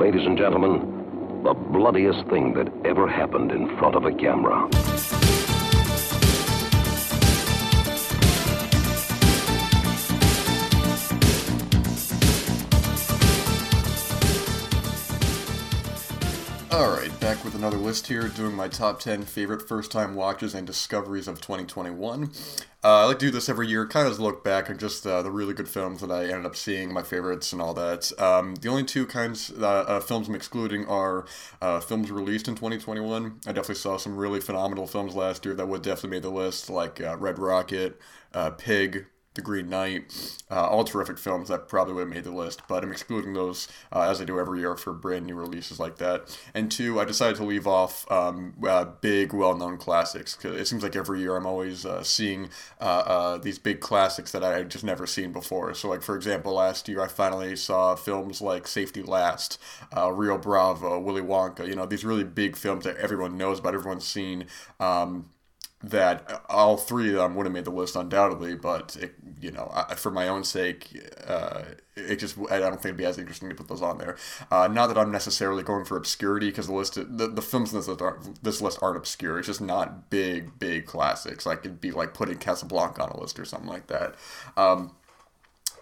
Ladies and gentlemen, the bloodiest thing that ever happened in front of a camera. Another list here, doing my top 10 favorite first time watches and discoveries of 2021. Uh, I like to do this every year, kind of look back on just uh, the really good films that I ended up seeing, my favorites and all that. Um, the only two kinds uh, uh films I'm excluding are uh, films released in 2021. I definitely saw some really phenomenal films last year that would definitely make the list, like uh, Red Rocket, Pig, the Green Knight, uh, all terrific films that probably would have made the list, but I'm excluding those uh, as I do every year for brand new releases like that. And two, I decided to leave off um, uh, big, well known classics because it seems like every year I'm always uh, seeing uh, uh, these big classics that I had just never seen before. So, like for example, last year I finally saw films like Safety Last, Rio Bravo, Willy Wonka. You know, these really big films that everyone knows about, everyone's seen. Um, that all three of them would have made the list undoubtedly, but it, you know, I, for my own sake, uh, it just I don't think it'd be as interesting to put those on there. Uh, not that I'm necessarily going for obscurity because the list, the, the films in this list, aren't, this list aren't obscure. It's just not big, big classics. Like it'd be like putting Casablanca on a list or something like that. Um,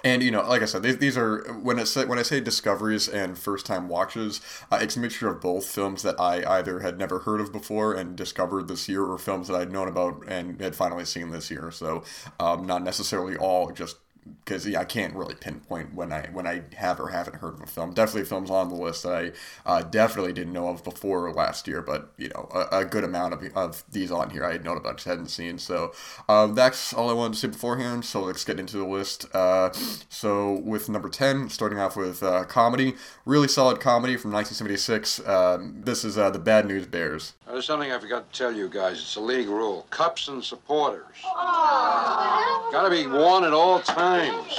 and you know, like I said, these, these are when I say when I say discoveries and first time watches, uh, it's a mixture of both films that I either had never heard of before and discovered this year, or films that I'd known about and had finally seen this year. So, um, not necessarily all just because yeah, I can't really pinpoint when I when I have or haven't heard of a film. Definitely films on the list that I uh, definitely didn't know of before last year, but you know a, a, good amount of, of these on here I had known about, just hadn't seen. So um, that's all I wanted to say beforehand. So let's get into the list. Uh, so with number ten, starting off with uh, comedy, really solid comedy from 1976. Um, this is uh, the Bad News Bears. There's something I forgot to tell you guys. It's a league rule: cups and supporters. Oh. Gotta be worn at all times times.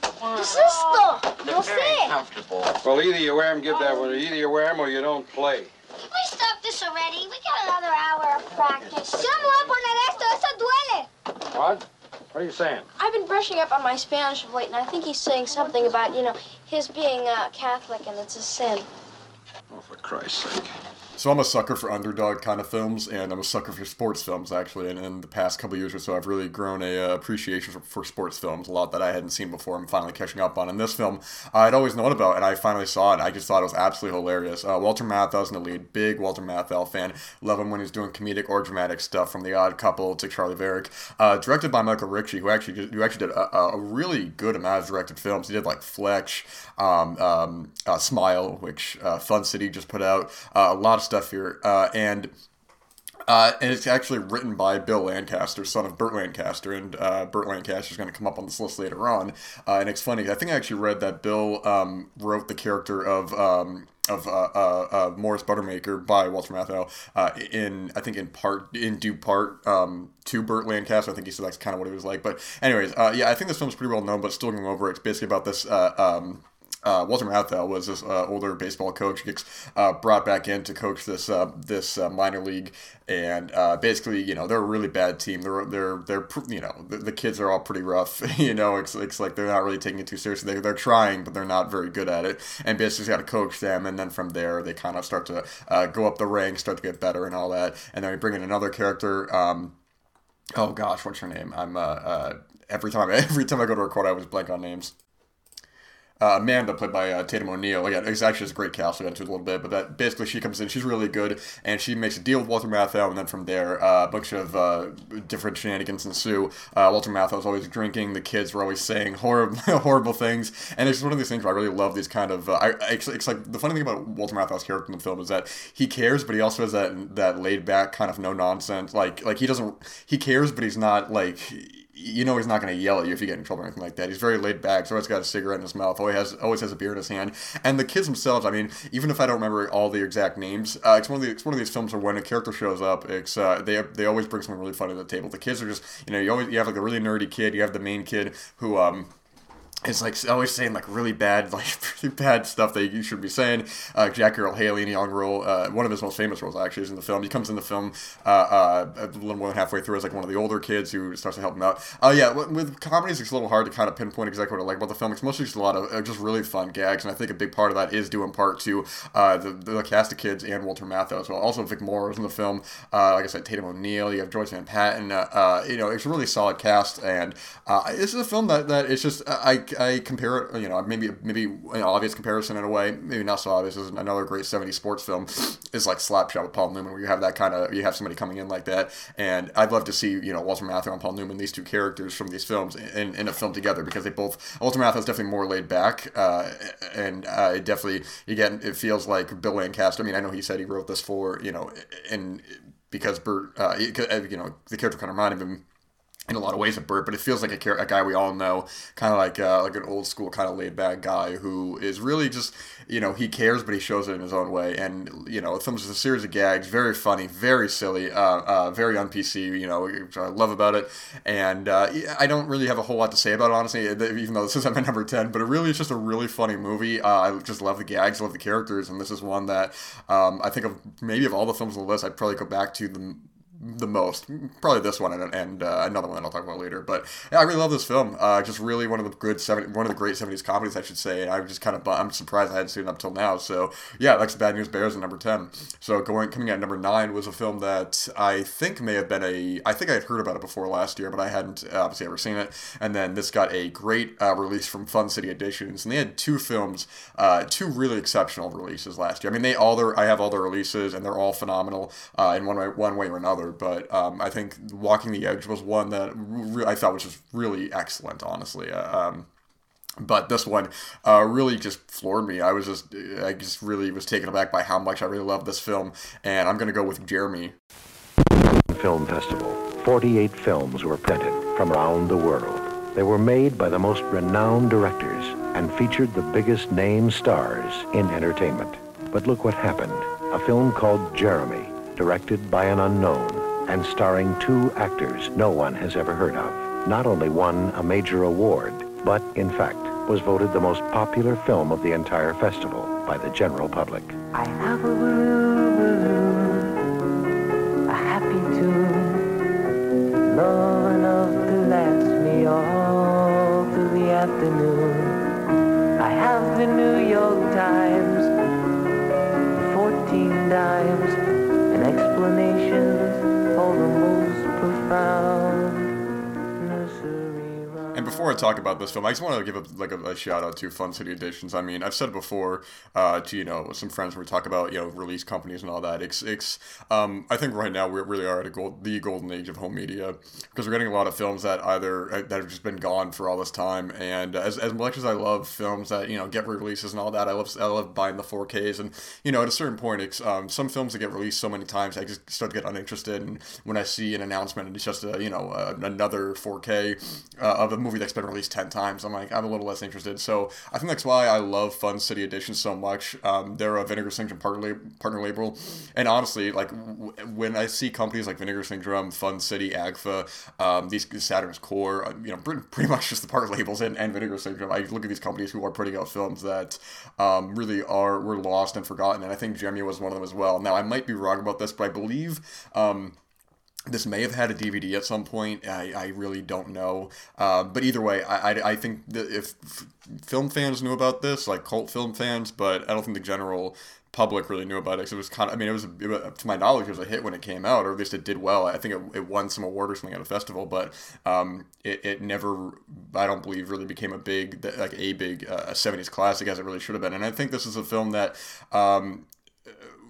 ¿Qué es esto? No sé. Well, either you wear them, give that one. Either you wear them or you don't play. Can we stop this already? We got another hour of practice. Yo no voy a poner esto. Eso duele. What? What are you saying? I've been brushing up on my Spanish of late, and I think he's saying something about, you know, his being uh, Catholic and it's a sin. Oh, for Christ's sake. So I'm a sucker for underdog kind of films, and I'm a sucker for sports films actually. And in the past couple years or so, I've really grown a uh, appreciation for, for, sports films. A lot that I hadn't seen before. I'm finally catching up on. And this film, I'd always known about, and I finally saw it. I just thought it was absolutely hilarious. Uh, Walter Matthau's in the lead. Big Walter Matthau fan. Love him when he's doing comedic or dramatic stuff, from The Odd Couple to Charlie Varrick. Uh, directed by Michael Ritchie, who actually who actually did a, a, really good amount of directed films. He did like Fletch, um, um, uh, Smile, which uh, Fun City just put out. Uh, a lot of stuff here uh, and uh, and it's actually written by Bill Lancaster, son of Burt Lancaster, and uh, Burt Lancaster is going to come up on this list later on. Uh, and it's funny, I think I actually read that Bill um, wrote the character of um, of uh, uh, uh, Morris Buttermaker by Walter Matthau in I think in part in due part um, to Burt Lancaster. I think he said that's kind of what he was like. But anyways, yeah, I think this film's pretty well known, but still going over. It's basically about this. Uh, Walter Matthau was this uh, older baseball coach, gets uh, brought back in to coach this uh, this uh, minor league, and uh, basically, you know, they're a really bad team. They're they're they're you know the, the kids are all pretty rough. you know, it's, it's like they're not really taking it too seriously. They they're trying, but they're not very good at it. And basically, got to coach them, and then from there, they kind of start to go up the ranks, start to get better, and all that. And then we bring in another character. Um, oh gosh, what's her name? I'm every time every time I go to record, I always blank on names uh, Amanda, played by uh, Tatum O'Neal. Again, it's actually a great cast. I'll get into it a little bit, but that basically she comes in, she's really good, and she makes a deal with Walter Matthau, and then from there, uh, a bunch of uh, different shenanigans ensue. Uh, Walter Matthau is always drinking. The kids were always saying horrible, horrible things, and it's one of these things where I really love these kind of. Uh, I, it's, it's, like the funny thing about Walter Matthau's character in the film is that he cares, but he also has that that laid back kind of no nonsense. Like like he doesn't he cares, but he's not like you know he's not going to yell at you if you get in trouble or anything like that. He's very laid back. He's always got a cigarette in his mouth. Always has always has a beer in his hand. And the kids themselves. I mean, even if I don't remember all the exact names, uh, it's one of the it's one of these films where when a character shows up, it's uh, they they always bring something really funny to the table. The kids are just you know you always you have like a really nerdy kid. You have the main kid who um is like always saying like really bad, like really bad stuff that you should be saying. Uh, Jackie Earle Haley in a young role, uh, one of his most famous roles actually is in the film. He comes in the film uh, uh, a little more than halfway through as like one of the older kids who starts to help him out. Oh yeah, with, comedies it's a little hard to kind of pinpoint exactly what I like about the film. It's mostly just a lot of uh, just really fun gags, and I think a big part of that is due in part to uh, the, the cast of kids and Walter Matthau as well. Also Vic Morrow's in the film. like I said, Tatum O'Neal. You have Joyce Van Patten. you know, it's a really solid cast, and this is a film that that it's just I I compare it you know, maybe maybe an obvious comparison in a way, maybe not so obvious as another great 70s sports film is like Slapshot with Paul Newman, where you have that kind of, you have somebody coming in like that. And I'd love to see, you know, Walter Matthau and Paul Newman, these two characters from these films in, in a film together because they both, Walter Matthau's definitely more laid back. Uh, and uh, it definitely, again, it feels like Bill Lancaster. I mean, I know he said he wrote this for, you know, and because Burt, uh, you know, the character kind of reminded him in a lot of ways a Burt, but it feels like a, a guy we all know, kind of like uh, like an old school kind of laid back guy who is really just you know he cares, but he shows it in his own way. And you know, film's just a series of gags, very funny, very silly, uh, uh, very on PC. You know, which I love about it. And uh, I don't really have a whole lot to say about it, honestly, even though this is my number ten. But it really is just a really funny movie. Uh, I just love the gags, love the characters, and this is one that um, I think of maybe of all the films on the list, I'd probably go back to the the most. Probably this one and, and uh, another one that I'll talk about later. But yeah, I really love this film. Uh, just really one of the good 70, one of the great seventies comedies, I should say. And I'm just kind of I'm surprised I hadn't seen it up till now. So yeah, that's Bad News Bears at number ten. So going coming at number nine was a film that I think may have been a I think I had heard about it before last year, but I hadn't uh, obviously ever seen it. And then this got a great uh, release from Fun City Editions, and they had two films, uh, two really exceptional releases last year. I mean, they all their I have all their releases, and they're all phenomenal uh, in one way one way or another but um, I think Walking the Edge was one that re- I thought was just really excellent, honestly. Uh, um, but this one uh, really just floored me. I was just, I just really was taken aback by how much I really loved this film, and I'm going to go with Jeremy. Film Festival. 48 films were printed from around the world. They were made by the most renowned directors and featured the biggest name stars in entertainment. But look what happened. A film called Jeremy, directed by an unknown, and starring two actors no one has ever heard of. Not only won a major award, but in fact was voted the most popular film of the entire festival by the general public. I have a balloon, a happy tune, low enough to last me all through the afternoon. I have the New York Times, 14 dimes, before I talk about this film, I just want to give a, like a, a, shout out to Fun City Editions. I mean, I've said before uh, to you know some friends when we talk about you know release companies and all that. It's, it's um, I think right now we really are at a gold, the golden age of home media because we're getting a lot of films that either uh, that have just been gone for all this time. And as, as much as I love films that you know get releases and all that, I love I love buying the 4Ks. And you know at a certain point, it's, um, some films that get released so many times, I just start to get uninterested. And when I see an announcement and it's just a you know uh, another 4K uh, of a movie that's been released 10 times, I'm like, I'm a little less interested. So I think that's why I love Fun City Edition so much. Um, they're a Vinegar Syndrome partner, partner label. And honestly, like w- when I see companies like Vinegar Syndrome, Fun City, AGFA, um, these Saturn's Core, uh, you know, pretty, pretty much just the partner labels and, and Vinegar Syndrome, I look at these companies who are putting out films that um, really are, were lost and forgotten. And I think Jeremy was one of them as well. Now, I might be wrong about this, but I believe um, this may have had a DVD at some point. I, I really don't know. Uh, but either way, I, I, I think if film fans knew about this, like cult film fans, but I don't think the general public really knew about it. So it was kind of, I mean, it was, it was, to my knowledge, it was a hit when it came out, or at least it did well. I think it, it won some award or something at a festival, but um, it, it never, I don't believe, really became a big, like a big uh, 70s classic as it really should have been. And I think this is a film that um,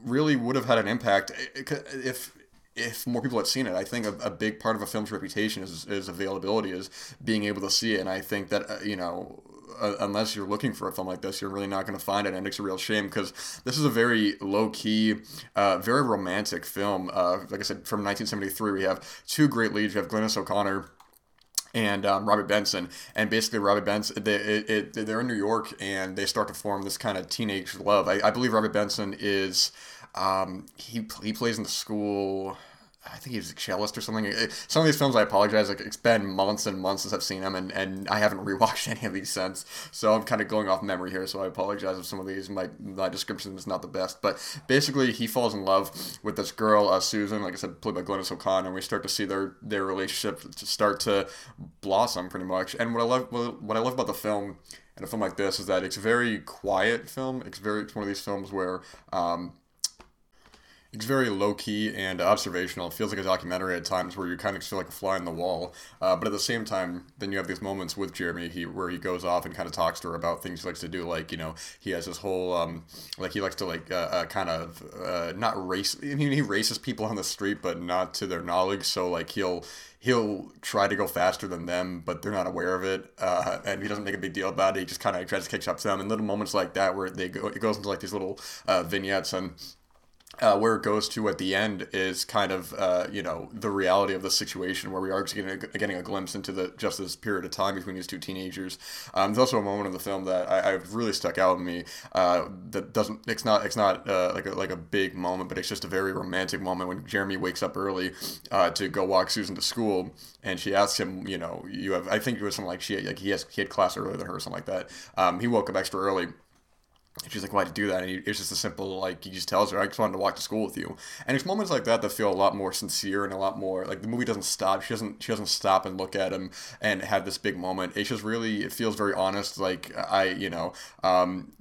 really would have had an impact if if more people had seen it, I think a, a, big part of a film's reputation is, is availability, is being able to see it. And I think that, uh, you know, uh, unless you're looking for a film like this, you're really not going to find it. And it's a real shame because this is a very low key, uh, very romantic film. Uh, like I said, from 1973, we have two great leads. We have Glynis O'Connor and um, Robert Benson. And basically, Robert Benson, they, it, it, they're in New York and they start to form this kind of teenage love. I, I believe Robert Benson is um, he he plays in the school. I think he's a cellist or something. Some of these films, I apologize. Like it's been months and months since I've seen them, and, and I haven't rewatched any of these since. So I'm kind of going off memory here. So I apologize if some of these my my description is not the best. But basically, he falls in love with this girl, uh, Susan. Like I said, played by Glynis O'Connor, and we start to see their their relationship to start to blossom pretty much. And what I love what I love about the film and a film like this is that it's a very quiet film. It's very it's one of these films where. Um, it's very low key and observational. It feels like a documentary at times where you kind of feel like a fly on the wall. Uh, but at the same time, then you have these moments with Jeremy he, where he goes off and kind of talks to her about things he likes to do. Like, you know, he has this whole, um, like, he likes to, like, uh, uh, kind of uh, not race. I mean, he races people on the street, but not to their knowledge. So, like, he'll he'll try to go faster than them, but they're not aware of it, uh, and he doesn't make a big deal about it. He just kind of tries to catch up to them. And little moments like that where they go, it goes into like these little uh, vignettes, and uh, where it goes to at the end is kind of uh, you know the reality of the situation where we are getting a, getting a glimpse into the just this period of time between these two teenagers. Um, there's also a moment in the film that I, I really stuck out in me uh, that doesn't it's not it's not uh, like a, like a big moment, but it's just a very romantic moment when Jeremy wakes up early uh, to go walk Susan to school, and she asks him, you know, you have I think it was something like she like he has he had class earlier than her or something like that. Um, he woke up extra early and she's like, why'd you do that? And he, it's just a simple, like, he just tells her, I just wanted to walk to school with you. And it's moments like that that feel a lot more sincere and a lot more, like, the movie doesn't stop. She doesn't, she doesn't stop and look at him and have this big moment. It's just really, it feels very honest. Like, I, you know, um,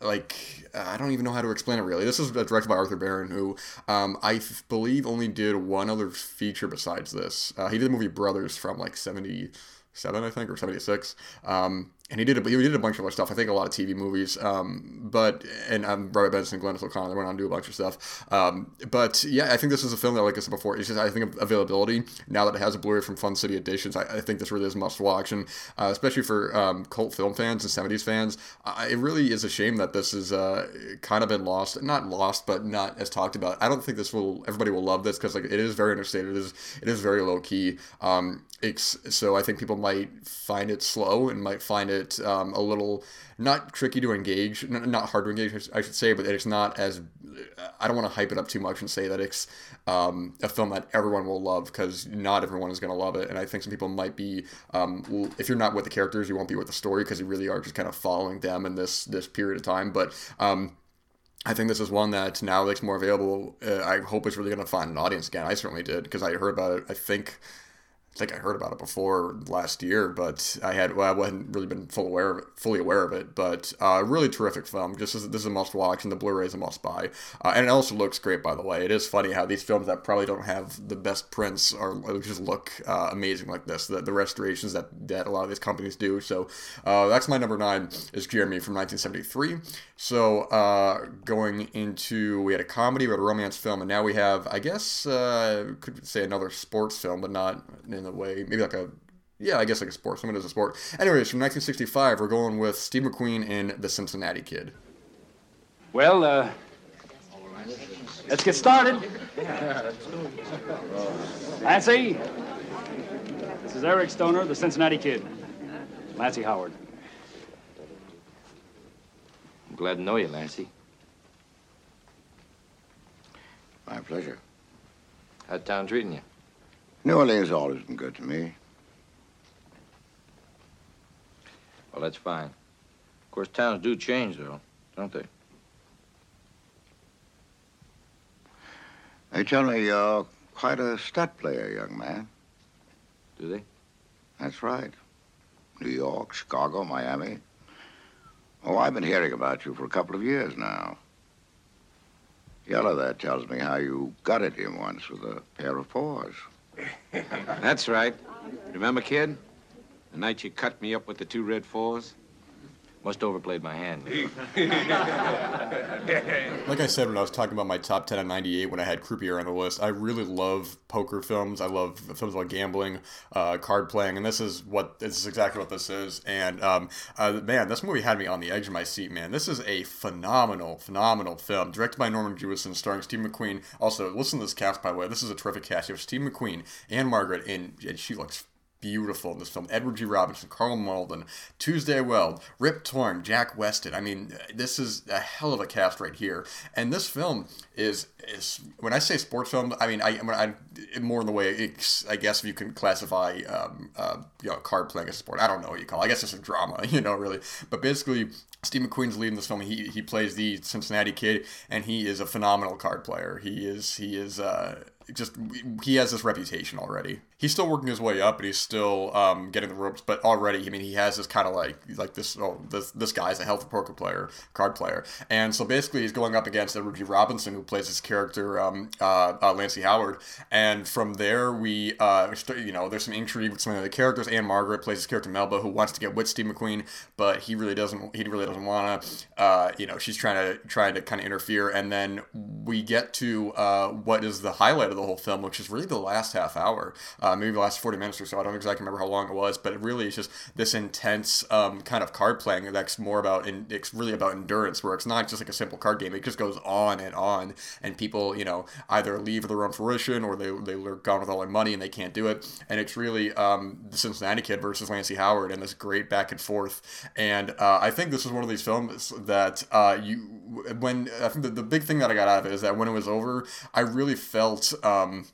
like I don't even know how to explain it really. This is directed by Arthur Barron, who um, I f- believe only did one other feature besides this. Uh, he did the movie Brothers from like '77, I think, or '76. Um, and he did a, he did a bunch of other stuff. I think a lot of TV movies. Um, but and um, Robert Benson, Glenn O'Connor, they went on to do a bunch of stuff. Um, but yeah, I think this is a film that, like I said before, it's just I think availability now that it has a Blu-ray from Fun City Editions. I, I think this really is must watch, and uh, especially for um, cult film fans and '70s fans, uh, it really is a shame that this is uh, kind of been lost. Not lost, but not as talked about. I don't think this will everybody will love this because like it is very understated. It is it is very low key. Um, so I think people might find it slow and might find it um, a little not tricky to engage, not hard to engage, I should say, but it's not as I don't want to hype it up too much and say that it's um, a film that everyone will love because not everyone is going to love it, and I think some people might be um, if you're not with the characters, you won't be with the story because you really are just kind of following them in this this period of time, but. Um, I think this is one that now that's more available. Uh, I hope it's really going to find an audience again. I certainly did because I heard about it. I think I think I heard about it before last year, but I had well, I wasn't really been full aware of it, fully aware of it. But uh, really terrific film. Just as, this is a must watch, and the Blu-ray is a must buy. Uh, and it also looks great, by the way. It is funny how these films that probably don't have the best prints are just look uh, amazing like this. The, the restorations that that a lot of these companies do. So uh, that's my number nine is Jeremy from 1973. So uh, going into we had a comedy, we had a romance film, and now we have I guess uh, could say another sports film, but not in a way, maybe like a yeah, I guess like a sport. Someone does a sport. Anyways, from 1965, we're going with Steve McQueen in The Cincinnati Kid. Well, uh, let's get started. Lancey, this is Eric Stoner, The Cincinnati Kid. Lancey Howard. I'm glad to know you, Lancey. My pleasure. How's town treating you? New Orleans has always been good to me. Well, that's fine. Of course, towns do change, though, don't they? They tell me you're quite a stud player, young man. Do they? That's right. New York, Chicago, Miami. Oh, I've been hearing about you for a couple of years now. Yellow there tells me how you gutted him once with a pair of paws. That's right. Remember, kid? The night you cut me up with the two red fours? Must overplayed my hand. like I said when I was talking about my top 10 of 98 when I had Croupier on the list, I really love poker films. I love films about gambling, uh, card playing, and this is what this is exactly what this is. And um, uh, man, this movie had me on the edge of my seat, man. This is a phenomenal, phenomenal film. Directed by Norman Jewison, starring Steve McQueen. Also, listen to this cast, by the way. This is a terrific cast. You have Steve McQueen Ann-Margret, and, and she looks beautiful in this film. Edward G. Robinson, Karl Malden, Tuesday Weld, Rip Torn, Jack Weston. I mean, this is a hell of a cast right here. And this film is is when I say sports film, I mean I, I, I more in the way I guess if you can classify um, uh, you know card playing as a sport. I don't know what you call. it. I guess it's a drama, you know, really. But basically, Steve McQueen's leading this film. He he plays the Cincinnati kid, and he is a phenomenal card player. He is he is uh, just he has this reputation already. He's still working his way up, and he's still um, getting the ropes. But already, I mean, he has this kind of like like this. Oh, this this guy's a healthy poker player, card player, and so basically, he's going up against Edward G. Robinson, who plays his character um, uh, uh, Lancey Howard. And from there, we uh, you know, there's some intrigue with some of the characters. Ann-Margret plays his character Melba, who wants to get with Steve McQueen, but he really doesn't. He really doesn't want to. Uh, you know, she's trying to trying to kind of interfere, and then we get to uh, what is the highlight of the whole film, which is really the last half hour, uh, maybe the last 40 minutes or so. I don't exactly remember how long it was, but it really is just this intense um, kind of card playing that's more about, it's really about endurance, where it's not just like a simple card game. It just goes on and on, and people, you know, either leave their own fruition or they, they're gone with all their money and they can't do it. And it's really um, the Cincinnati Kid versus Lancey Howard and this great back and forth. And uh, I think this is one of these films that uh, you, when, I think the, the big thing that I got out of it is that when it was over, I really felt. Um,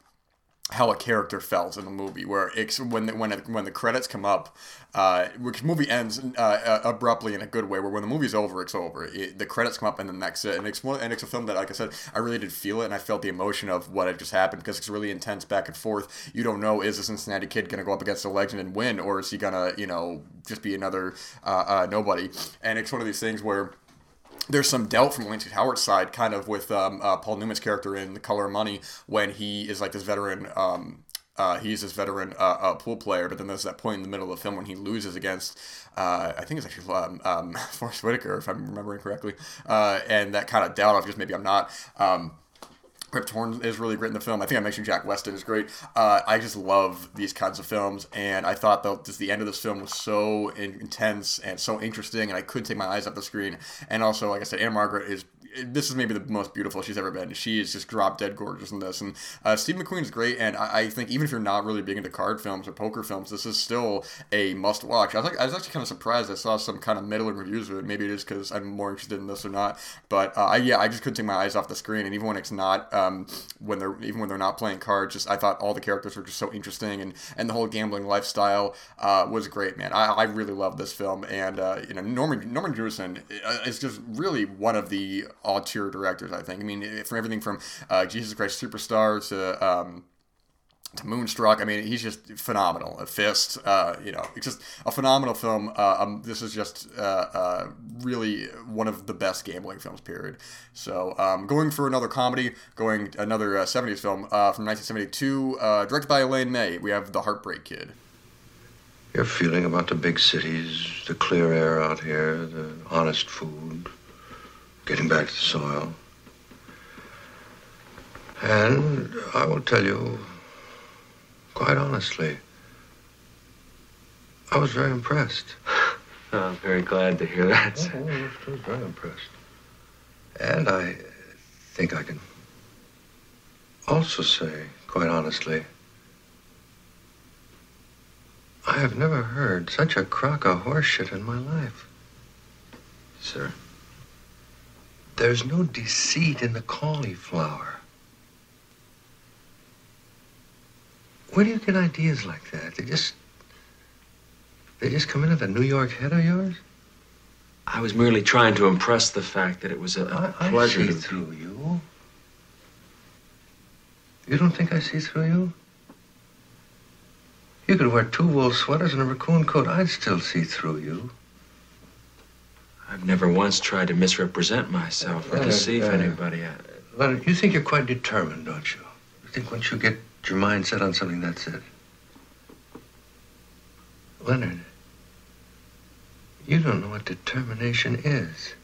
how a character felt in a movie, where it's when the, when it, when the credits come up, uh, which movie ends uh, uh, abruptly in a good way, where when the movie's over, it's over. It, the credits come up and then that's it. And it's one, and it's a film that, like I said, I really did feel it, and I felt the emotion of what had just happened because it's really intense back and forth. You don't know is the Cincinnati kid gonna go up against a legend and win, or is he gonna you know just be another uh, uh, nobody? And it's one of these things where there's some doubt from Lancey Howard's side, kind of with um, uh, Paul Newman's character in The Color of Money, when he is like this veteran. Um, uh, he's this veteran uh, uh, pool player, but then there's that point in the middle of the film when he loses against, uh, I think it's actually um, um, Forest Whitaker, if I'm remembering correctly, uh, and that kind of doubt of just maybe I'm not. Um, Rip Torn is really great in the film. I think I mentioned Jack Weston is great. Uh, I just love these kinds of films, and I thought that just the end of this film was so intense and so interesting, and I couldn't take my eyes off the screen. And also, like I said, Ann-Margret is this is maybe the most beautiful she's ever been. She is just drop dead gorgeous in this. And uh, Steve McQueen is great. And I, I, think even if you're not really big into card films or poker films, this is still a must watch. I was, like, I was actually kind of surprised. I saw some kind of middling reviews of it. Maybe it is because I'm more interested in this or not. But uh, I, yeah, I just couldn't take my eyes off the screen. And even when it's not, um, when they're even when they're not playing cards, just I thought all the characters were just so interesting, and and the whole gambling lifestyle uh, was great, man. I, I really love this film, and uh, you know Norman Norman Jewison uh, is just really one of the auteur directors. I think. I mean, from everything from uh, Jesus Christ Superstar to um, to Moonstruck. I mean, he's just phenomenal. A Fist, uh, you know, it's just a phenomenal film. Uh, um, this is just uh, uh really one of the best gambling films, period. So, um, going for another comedy, going another 70s uh, film uh, from 1972, directed by Elaine May, we have The Heartbreak Kid. Your feeling about the big cities, the clear air out here, the honest food, getting back to the soil. And I will tell you, quite honestly, I was very impressed. I'm very glad to hear that. Oh, I was very impressed. And I think I can also say, quite honestly, I have never heard such a crock of horseshit in my life. Sir? There's no deceit in the cauliflower. Where do you get ideas like that? They just. They just come into the New York head of yours? I was merely trying to impress the fact that it was a, a I, pleasure. I see to... through you. You don't think I see through you? You could wear two wool sweaters and a raccoon coat. I'd still see through you. I've never once tried to misrepresent myself or Leonard, deceive uh, anybody. I... Leonard, you think you're quite determined, don't you? You think once you get your mind set on something, that's it. Leonard, you don't know what determination is.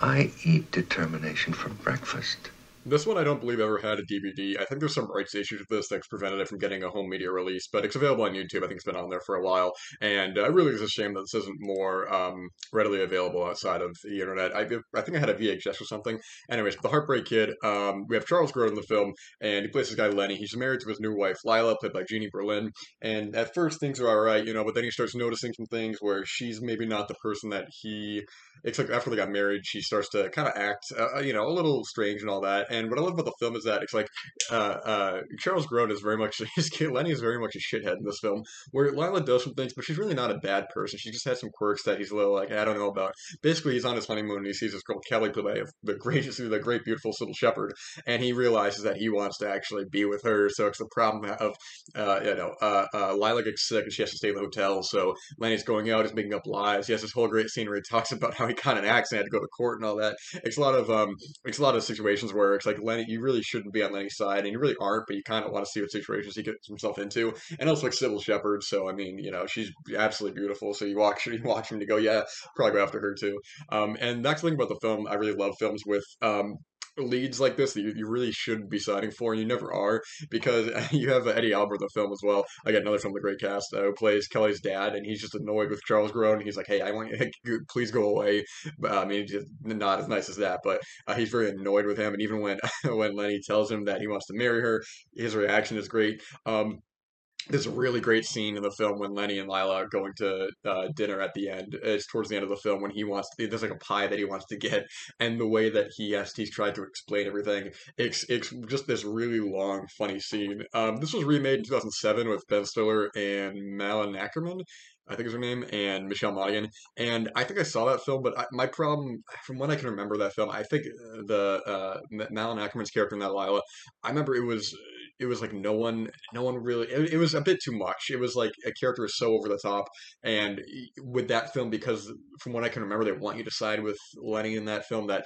I eat determination for breakfast. This one I don't believe ever had a DVD. I think there's some rights issues with this that's prevented it from getting a home media release, but it's available on YouTube. I think it's been on there for a while, and uh, really is a shame that this isn't more um, readily available outside of the internet. I, I think I had a VHS or something. Anyways, The Heartbreak Kid, um, we have Charles Grodin in the film, and he plays this guy Lenny. He's married to his new wife Lila, played by Jeannie Berlin, and at first things are all right, you know, but then he starts noticing some things where she's maybe not the person that he. except after they got married, she starts to kind of act, uh, you know, a little strange and all that. And what I love about the film is that it's like uh, uh, Charles Grodin is very much. Lenny is very much a shithead in this film, where Lila does some things, but she's really not a bad person. She just has some quirks that he's a little like I don't know about. Basically, he's on his honeymoon and he sees this girl Kelly played by the great, the great, beautiful little Shepherd, and he realizes that he wants to actually be with her. So it's the problem of uh, you know uh, uh, Lila gets sick and she has to stay in the hotel. So Lenny's going out, he's making up lies. He has this whole great scene where he talks about how he got an accident, had to go to court and all that. It's a lot of um, it's a lot of situations where it's like Lenny, you really shouldn't be on Lenny's side, and you really aren't, but you kind of want to see what situations he gets himself into. And also like Cybill Shepherd, so I mean, you know, she's absolutely beautiful. So you watch you watch him to go, yeah, probably go after her too. Um, and that's the thing about the film. I really love films with um, leads like this that you, you really should be signing for, and you never are because you have Eddie Albert in the film as well. I got another film, the great cast uh, who plays Kelly's dad, and he's just annoyed with Charles Grodin. He's like, "Hey, I want you, please go away." But, I mean, just not as nice as that, but uh, he's very annoyed with him. And even when when Lenny tells him that he wants to marry her, his reaction is great. Um, there's a really great scene in the film when Lenny and Lila are going to uh, dinner at the end. It's towards the end of the film when he wants to, there's like a pie that he wants to get, and the way that he has he's tried to explain everything, it's it's just this really long, funny scene. Um, this was remade in 2007 with Ben Stiller and Malin Akerman. I think is her name, and Michelle Monaghan. And I think I saw that film, but I, my problem, from what I can remember that film, I think the uh, Malin Akerman's character in that Lila, I remember it was it was like no one no one really it, it, was a bit too much. It was like a character was so over the top and with that film because from what i can remember they want you to side with lenny in that film that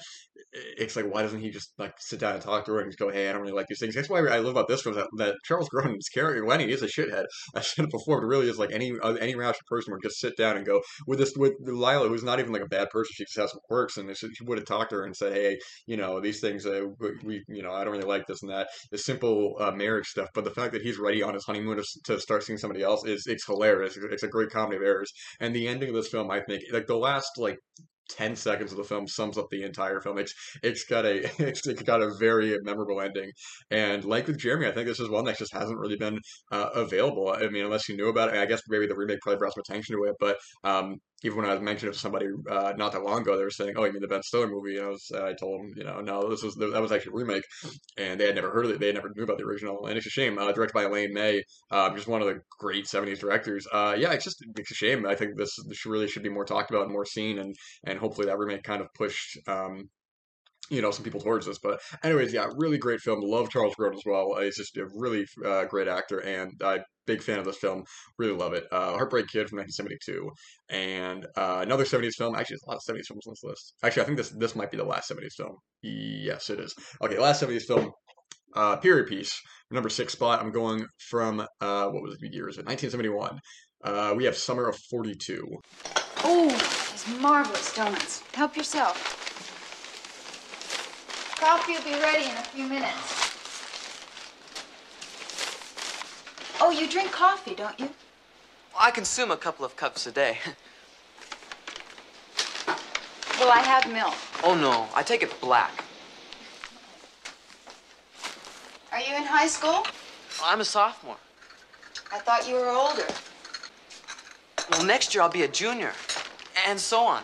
it's like why doesn't he just like sit down and talk to her and just go hey i don't really like these things. That's why i love about this film that, that charles grodin's character lenny is a shithead. I said it before but really is like any uh, any rational person would just sit down and go with this with lila who's not even like a bad person she just has some quirks and she would have talked to her and said hey you know these things uh, we you know i don't really like this and that. The simple um, marriage stuff, but the fact that he's ready on his honeymoon to, to start seeing somebody else is it's hilarious. It's a great comedy of errors. And the ending of this film, I think, like the last like 10 seconds of the film sums up the entire film. It's it's got a it's, it's got a very memorable ending. And like with Jeremy, I think this is one that just hasn't really been uh, available. I mean, unless you knew about it, I guess maybe the remake probably brought some attention to it. But um, even when I was mentioning it to somebody uh, not that long ago, they were saying, "Oh, you mean the Ben Stiller movie?" And I was, I told them, you know, no, this was that was actually a remake, and they had never heard of it. They never knew about the original, and it's a shame. Uh, directed by Elaine May, uh, just one of the great '70s directors. Uh, yeah, it's just it's a shame. I think this, this really should be more talked about and more seen, and and hopefully that remake kind of pushed um, you know some people towards this. But anyways, yeah, really great film. Love Charles Grodin as well. He's just a really uh, great actor, and I big fan of this film. Really love it. Uh, Heartbreak Kid from 1972, and uh, another 70s film. Actually, there's a lot of 70s films on this list. Actually, I think this this might be the last 70s film. Yes, it is. Okay, last 70s film. Uh, period piece, number six spot. I'm going from uh, what was the year? Is it 1971? Uh, we have Summer of 42. Oh, these marvelous donuts. Help yourself. Coffee will be ready in a few minutes. Oh, you drink coffee, don't you? I consume a couple of cups a day. Well, I have milk. Oh, no. I take it black. Are you in high school? I'm a sophomore. I thought you were older. Well, next year I'll be a junior. And so on.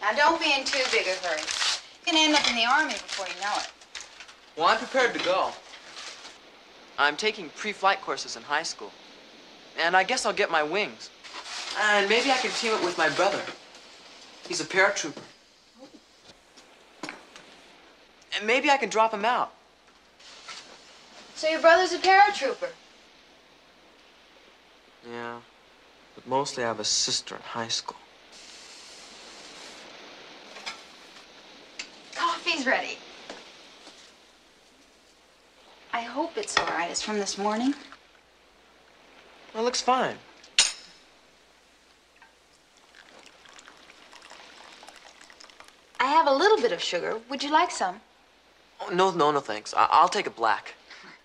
Now, don't be in too big a hurry. You're gonna end up in the army before you know it. Well, I'm prepared to go. I'm taking pre-flight courses in high school. And I guess I'll get my wings. And maybe I can team up with my brother. He's a paratrooper. And maybe I can drop him out. So your brother's a paratrooper? Yeah. But mostly I have a sister in high school. Coffee's ready. I hope it's all right. It's from this morning. Well, it looks fine. I have a little bit of sugar. Would you like some? Oh, no, no, no, thanks. I- I'll take a black.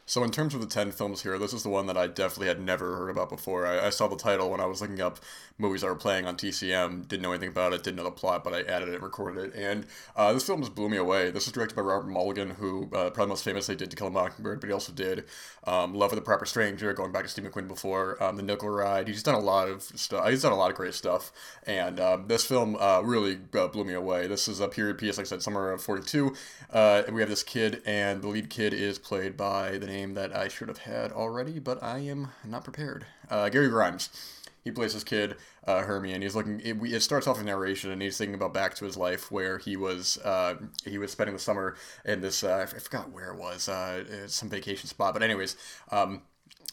So in terms of the 10 films here, this is the one that I definitely had never heard about before. I, I saw the title when I was looking up movies that were playing on TCM, didn't know anything about it, didn't know the plot, but I added it, recorded it, and uh, this film just blew me away. This is directed by Robert Mulligan, who uh, probably most famously did To Kill a Mockingbird, but he also did um, Love of the Proper Stranger, going back to Steve McQueen before, um, The Nickel Ride. He's done a lot of stuff. He's done a lot of great stuff, and um, this film uh, really uh, blew me away. This is a period piece, like I said, somewhere around 42, uh, and we have this kid, and the lead kid is played by the name that I should have had already, but I am not prepared. Uh, Gary Grimes. He plays this kid, uh, Hermie, and he's looking. It, it, starts off with narration, and he's thinking about back to his life where he was. Uh, he was spending the summer in this. Uh, I forgot where it was. Uh, some vacation spot, but anyways. Um,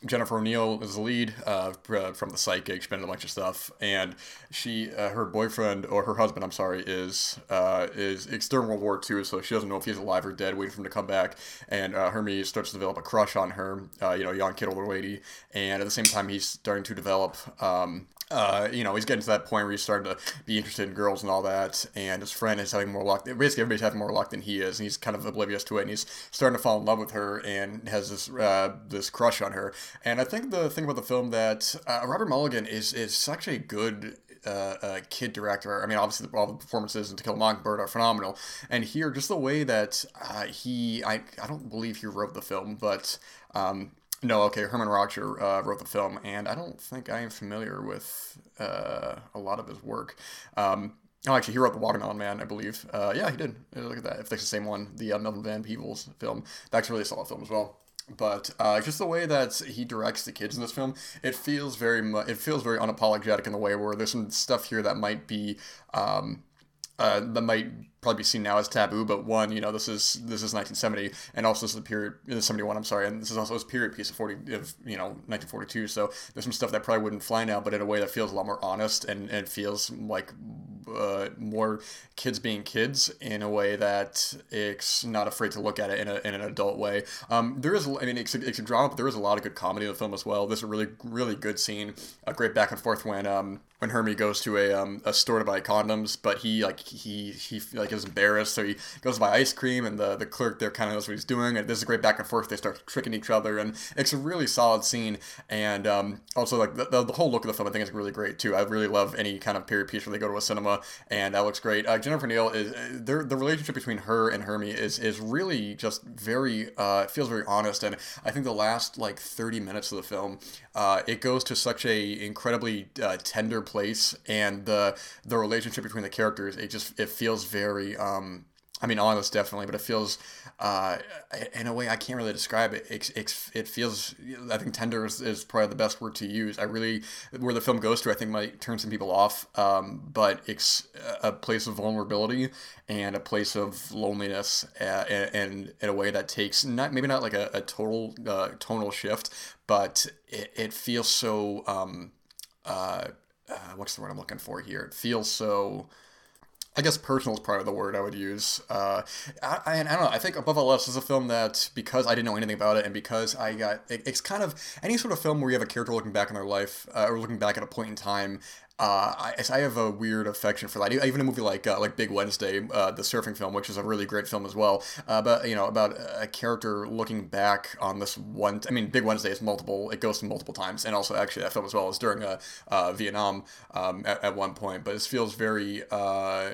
Jennifer O'Neill is the lead uh, from the Psychic. She's been in a bunch of stuff, and she, uh, her boyfriend or her husband, I'm sorry, is uh, is during World War II, so she doesn't know if he's alive or dead, waiting for him to come back. And uh, Hermie starts to develop a crush on her, uh, you know, young kid, older lady, and at the same time, he's starting to develop um, uh, you know, he's getting to that point where he's starting to be interested in girls and all that, and his friend is having more luck. Basically, everybody's having more luck than he is, and he's kind of oblivious to it, and he's starting to fall in love with her and has this uh, this crush on her. And I think the thing about the film that uh, Robert Mulligan is is such a good uh, uh, kid director. I mean, obviously, all the performances in To Kill a Mockingbird are phenomenal, and here, just the way that uh, he, I, I don't believe he wrote the film, but um, no, okay. Herman Raucher uh, wrote the film, and I don't think I am familiar with uh, a lot of his work. Um, oh, actually, he wrote The Watermelon Man, I believe. Uh, yeah, he did. Uh, look at that. If that's the same one, the uh, Melvin Van Peebles film. That's a really solid film as well. But uh, just the way that he directs the kids in this film, it feels very mu- it feels very unapologetic in the way where there's some stuff here that might be um, that might probably be seen now as taboo, but one, you know, this is this is 1970, and also this is the period, 71. I'm sorry, and this is also a period piece of 40 of you know 1942. So there's some stuff that probably wouldn't fly now, but in a way that feels a lot more honest and and feels like uh, more kids being kids in a way that it's not afraid to look at it in, a, in an adult way. Um, there is, I mean, it's a, it's a drama, but there is a lot of good comedy in the film as well. There's a really really good scene, a great back and forth when um when Hermie goes to a um a store to buy condoms, but he like he he like is embarrassed, so he goes to buy ice cream, and the the clerk there kind of knows what he's doing, and there's a great back and forth. They start tricking each other, and it's a really solid scene, and um also like the, the, the whole look of the film I think is really great too. I really love any kind of period piece where they go to a cinema, and that looks great. Uh, Jennifer Neal is their the relationship between her and Hermie is is really just very uh feels very honest, and I think the last like 30 minutes of the film, uh, it goes to such a incredibly uh, tender place, and the the relationship between the characters it just it feels very um, I mean, honest, definitely, but it feels, uh, in a way, I can't really describe it. It, it, it feels, I think tender is, is, probably the best word to use. I really, where the film goes to, I think might turn some people off, um, but it's a place of vulnerability and a place of loneliness, uh, and, and, in a way that takes not maybe not like a, a total uh, tonal shift, but it, it feels so. Um, uh, uh, what's the word I'm looking for here? It feels so. I guess personal is probably the word I would use. Uh, I, I, I, don't know. I think Above All Else is a film that because I didn't know anything about it and because I got it, it's kind of any sort of film where you have a character looking back in their life uh, or looking back at a point in time uh, I, I have a weird affection for that. Even a movie like uh, like Big Wednesday, uh, the surfing film, which is a really great film as well. Uh, but you know about a character looking back on this one. I mean, Big Wednesday is multiple. It goes to multiple times, and also actually that film as well is during a uh, Vietnam um, at, at one point. But it feels very uh,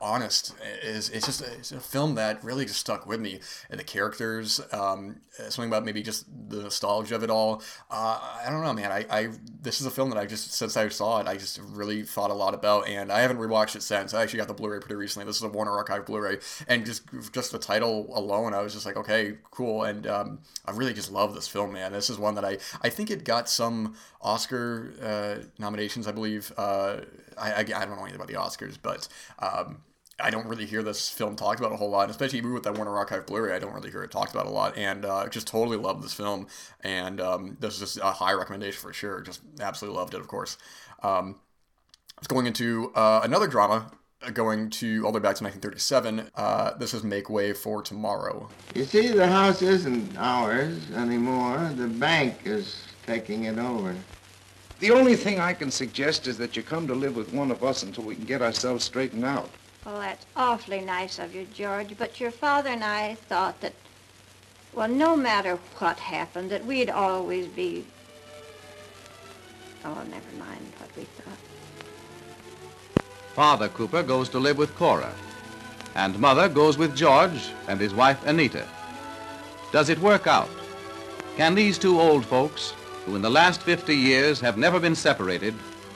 honest is it's just a, it's a film that really just stuck with me. And the characters um, something about maybe just the nostalgia of it all. Uh, I don't know man. I, I this is a film that I just since I saw it I just really thought a lot about. And I haven't rewatched it since. I actually got the Blu-ray pretty recently. This is a Warner Archive Blu-ray. And just just the title alone I was just like okay cool. And um, I really just love this film man. This is one that I I think it got some Oscar uh, nominations I believe. Uh, I, I, I don't know anything about the Oscars but um, I don't really hear this film talked about a whole lot, especially even with that Warner Archive Blu-ray. I don't really hear it talked about a lot, and uh, just totally love this film. And um, this is just a high recommendation for sure. Just absolutely loved it, of course. Um, it's going into uh, another drama, uh, going to all the way back to 1937. Uh, this is Make Way for Tomorrow. You see, the house isn't ours anymore. The bank is taking it over. The only thing I can suggest is that you come to live with one of us until we can get ourselves straightened out. Well, that's awfully nice of you, George, but your father and I thought that, well, no matter what happened, that we'd always be. Oh, never mind what we thought. Father Cooper goes to live with Cora, and Mother goes with George and his wife Anita. Does it work out? Can these two old folks, who in the last 50 years have never been separated,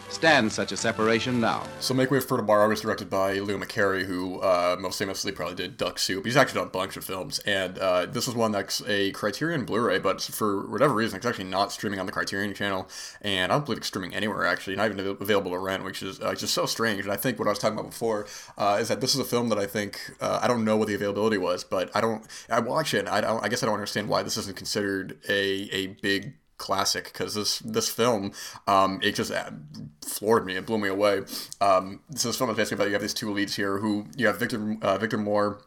stand such a separation now. So Make Way for Tomorrow was directed by Leo McCarey, who uh, most famously probably did Duck Soup. He's actually done a bunch of films, and uh, this is one that's a Criterion Blu-ray, but for whatever reason, it's actually not streaming on the Criterion channel, and I don't believe it's streaming anywhere actually, not even available to rent, which is uh, just so strange. And I think what I was talking about before uh, is that this is a film that I think uh, I don't know what the availability was, but I don't. I watch it. I don't. I guess I don't understand why this isn't considered a a big classic because this this film um, it just uh, floored me it blew me away um, so this film is basically about you have these two leads here who you have Victor uh, Victor Moore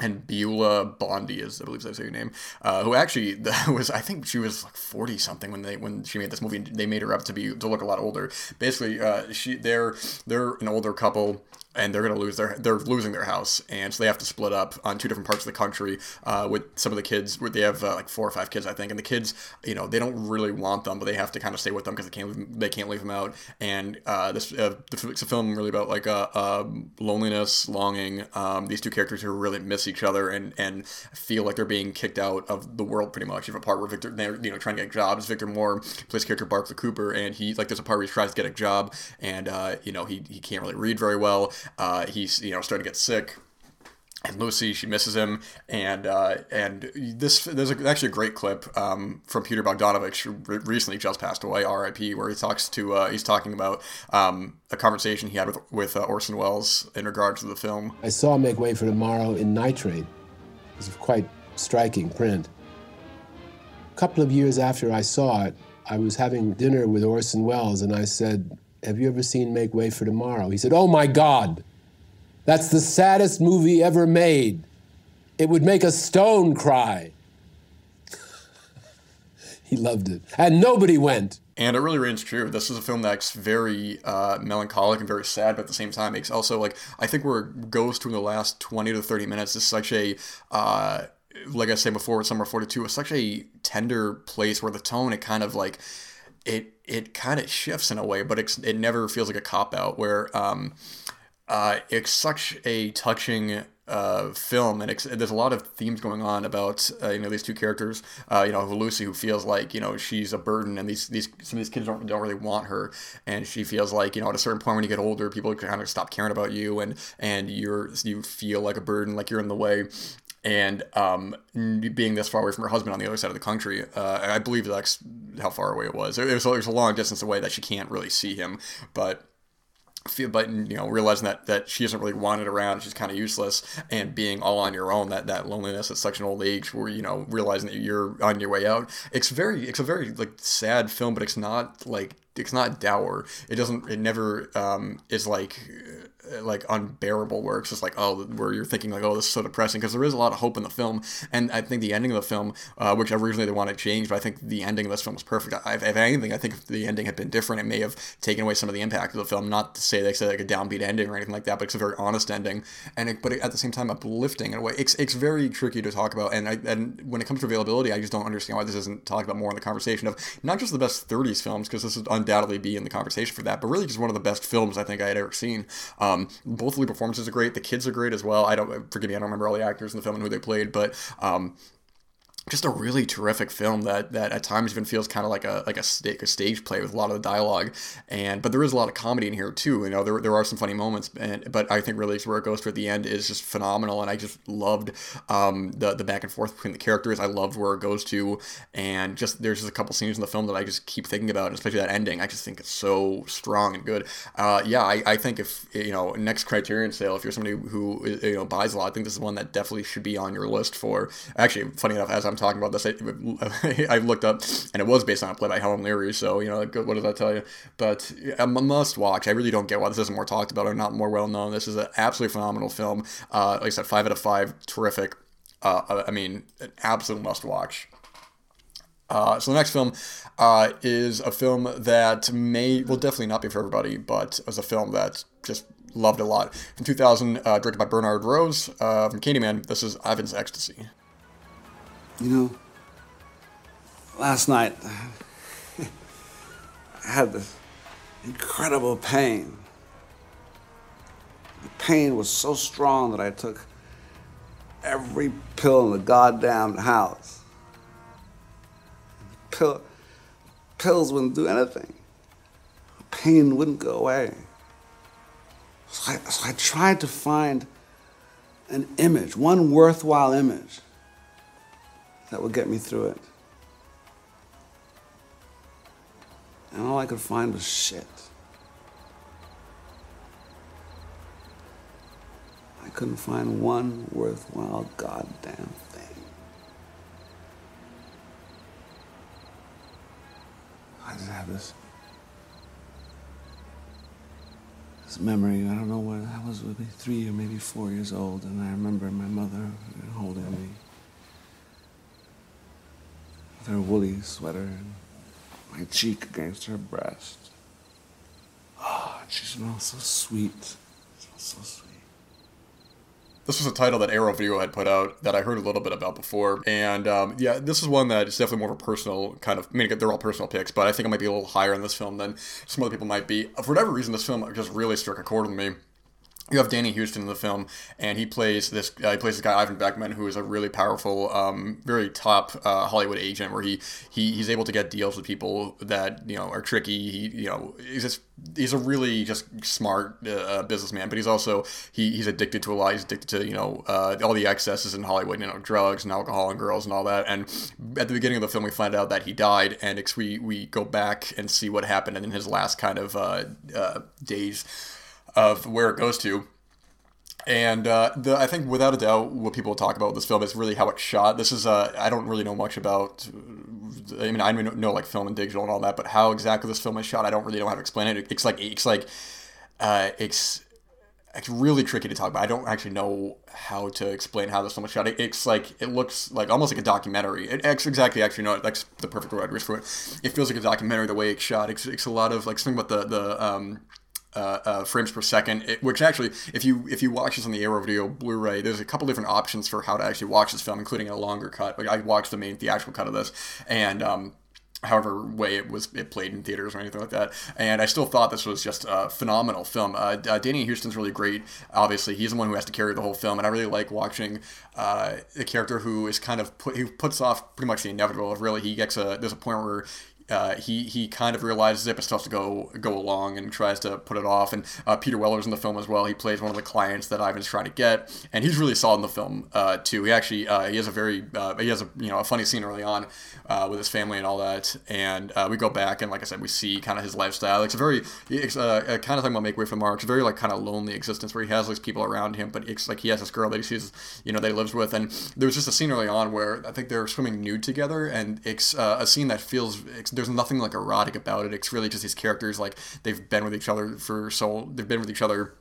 and Beulah Bondi is I believe that's her name, uh, who actually was I think she was like forty something when they when she made this movie. They made her up to be to look a lot older. Basically, uh, she they're they're an older couple and they're going to lose their they're losing their house and so they have to split up on two different parts of the country uh, with some of the kids they have uh, like four or five kids i think and the kids you know they don't really want them but they have to kind of stay with them because they can't leave, they can't leave them out and uh, this uh, it's a film really about like uh, um, loneliness longing um, these two characters who really miss each other and and feel like they're being kicked out of the world pretty much. You have a part where victor they're you know trying to get jobs victor moore plays character barkley cooper and he like there's a part where he tries to get a job and uh, you know he, he can't really read very well uh, he's you know starting to get sick and Lucy, she misses him, and uh, and this there's a, actually a great clip um, from Peter Bogdanovich, who recently just passed away, R.I.P., where he talks to uh, he's talking about um, a conversation he had with with uh, Orson Welles in regards to the film. I saw Make Way for Tomorrow in nitrate. It was a quite striking print. A couple of years after I saw it, I was having dinner with Orson Welles, and I said, "Have you ever seen Make Way for Tomorrow?" He said, "Oh my God." That's the saddest movie ever made. It would make a stone cry. he loved it. And nobody went. And it really rings true. This is a film that's very uh, melancholic and very sad, but at the same time, it's also like, I think where it goes to in the last 20 to 30 minutes is such a. Uh, like I said before with Summer 42, it's such a tender place where the tone, it kind of like, it it kind of shifts in a way, but it, it never feels like a cop out. Where um, uh, it's such a touching uh, film, and there's a lot of themes going on about uh, you know these two characters. Uh, you know, Lucy who feels like you know she's a burden, and these these some of these kids don't don't really want her, and she feels like you know at a certain point when you get older, people kind of stop caring about you, and and you're you feel like a burden, like you're in the way. And um, being this far away from her husband on the other side of the country, uh, I believe that's how far away it was. It was, it was a long distance away that she can't really see him, but feel but you know realizing that that she isn't really wanted around she's kind of useless and being all on your own that that loneliness at such an old age where you know realizing that you're on your way out it's very it's a very like sad film but it's not like it's not dour it doesn't it never um is like like unbearable where it's like oh where you're thinking like oh this is so depressing because there is a lot of hope in the film. And I think the ending of the film uh, which originally they wanted to change but I think the ending of this film was perfect. I, if anything I think if the ending had been different it may have taken away some of the impact of the film. Not to say they said like a downbeat ending or anything like that but it's a very honest ending. And it, but at the same time uplifting in a way. It's, it's very tricky to talk about and I, and when it comes to availability I just don't understand why this isn't talked about more in the conversation of not just the best 30s films because this would undoubtedly be in the conversation for that but really just one of the best films I think I had ever seen um, both lead performances are great. The kids are great as well. I don't forgive me, I don't remember all the actors in the film and who they played, but um, just a really terrific film that that at times even feels kind of like a like a, st- a stage play with a lot of the dialogue. And but there is a lot of comedy in here too you know there, there are some funny moments and but I think really where it goes to at the end is just phenomenal and I just loved um, the the back and forth between the characters. I loved where it goes to and just there's just a couple scenes in the film that I just keep thinking about especially that ending I just think it's so strong and good. Uh, yeah I, I think if you know next Criterion sale if you're somebody who you know buys a lot I think this is one that definitely should be on your list for actually funny enough as I'm talking about this, I, I looked up, and it was based on a play by Helen Leary. So you know, what does that tell you? But a must watch. I really don't get why this isn't more talked about or not more well known. This is an absolutely phenomenal film. Uh, like I said, five out of five, terrific. Uh, I mean, an absolute must watch. Uh, so the next film uh, is a film that may will definitely not be for everybody, but as a film that just loved a lot. From 2000, uh, directed by Bernard Rose. Uh, from Candyman, this is Ivan's Ecstasy. You know, last night I had this incredible pain. The pain was so strong that I took every pill in the goddamn house. Pill, pills wouldn't do anything. Pain wouldn't go away. So I, so I tried to find an image, one worthwhile image that would get me through it. And all I could find was shit. I couldn't find one worthwhile goddamn thing. I just have this this memory. I don't know what I was maybe three or maybe four years old, and I remember my mother holding me with her woolly sweater and my cheek against her breast. Oh, she smells so sweet. Smells so sweet. This was a title that Arrow Video had put out that I heard a little bit about before, and um, yeah, this is one that is definitely more of a personal kind of. I mean, they're all personal picks, but I think it might be a little higher in this film than some other people might be. For whatever reason, this film just really struck a chord with me you have Danny Huston in the film, and he plays this. Uh, he plays this guy Ivan Beckman, who is a really powerful, um, very top uh, Hollywood agent, where he, he he's able to get deals with people that you know are tricky. He you know he's just he's a really just smart uh, businessman, but he's also he, he's addicted to a lot. He's addicted to you know uh, all the excesses in Hollywood, you know drugs and alcohol and girls and all that. And at the beginning of the film, we find out that he died, and we we go back and see what happened in his last kind of uh, uh, days of where it goes to. And uh, the, I think, without a doubt, what people talk about with this film is really how it's shot. This is, uh, I don't really know much about, I mean, I know like film and digital and all that, but how exactly this film is shot, I don't really know how to explain it. It's like, it's like, uh, it's, it's really tricky to talk about. I don't actually know how to explain how this film is shot. it's like it looks like almost like a documentary. It, it's exactly actually no, that's the perfect word for it. It feels like a documentary the way it's shot. It's, it's a lot of like something about the the um, uh, uh, frames per second. It, which actually, if you if you watch this on the Arrow Video Blu-ray, there's a couple different options for how to actually watch this film, including a longer cut. Like I watched the main theatrical cut of this, and um, however way it was it played in theaters or anything like that and i still thought this was just a phenomenal film uh, uh, danny huston's really great obviously he's the one who has to carry the whole film and i really like watching uh, a character who is kind of put, he puts off pretty much the inevitable really he gets a there's a point where uh, he he kind of realizes it, but still has to go go along and tries to put it off. And uh, Peter Weller's in the film as well. He plays one of the clients that Ivan's trying to get, and he's really solid in the film uh, too. He actually uh, he has a very uh, he has a you know a funny scene early on uh, with his family and all that. And we go back and like I said, we see kind of his lifestyle. It's a very it's kind of talking about Make Way for Mark. It's a very like kind of lonely existence where he has these people around him, but it's like he has this girl that he sees you know that he lives with. And there's just a scene early on where I think they're swimming nude together, and it's a scene that feels there's nothing like erotic about it. It's really just these characters like they've been with each other for so they've been with each other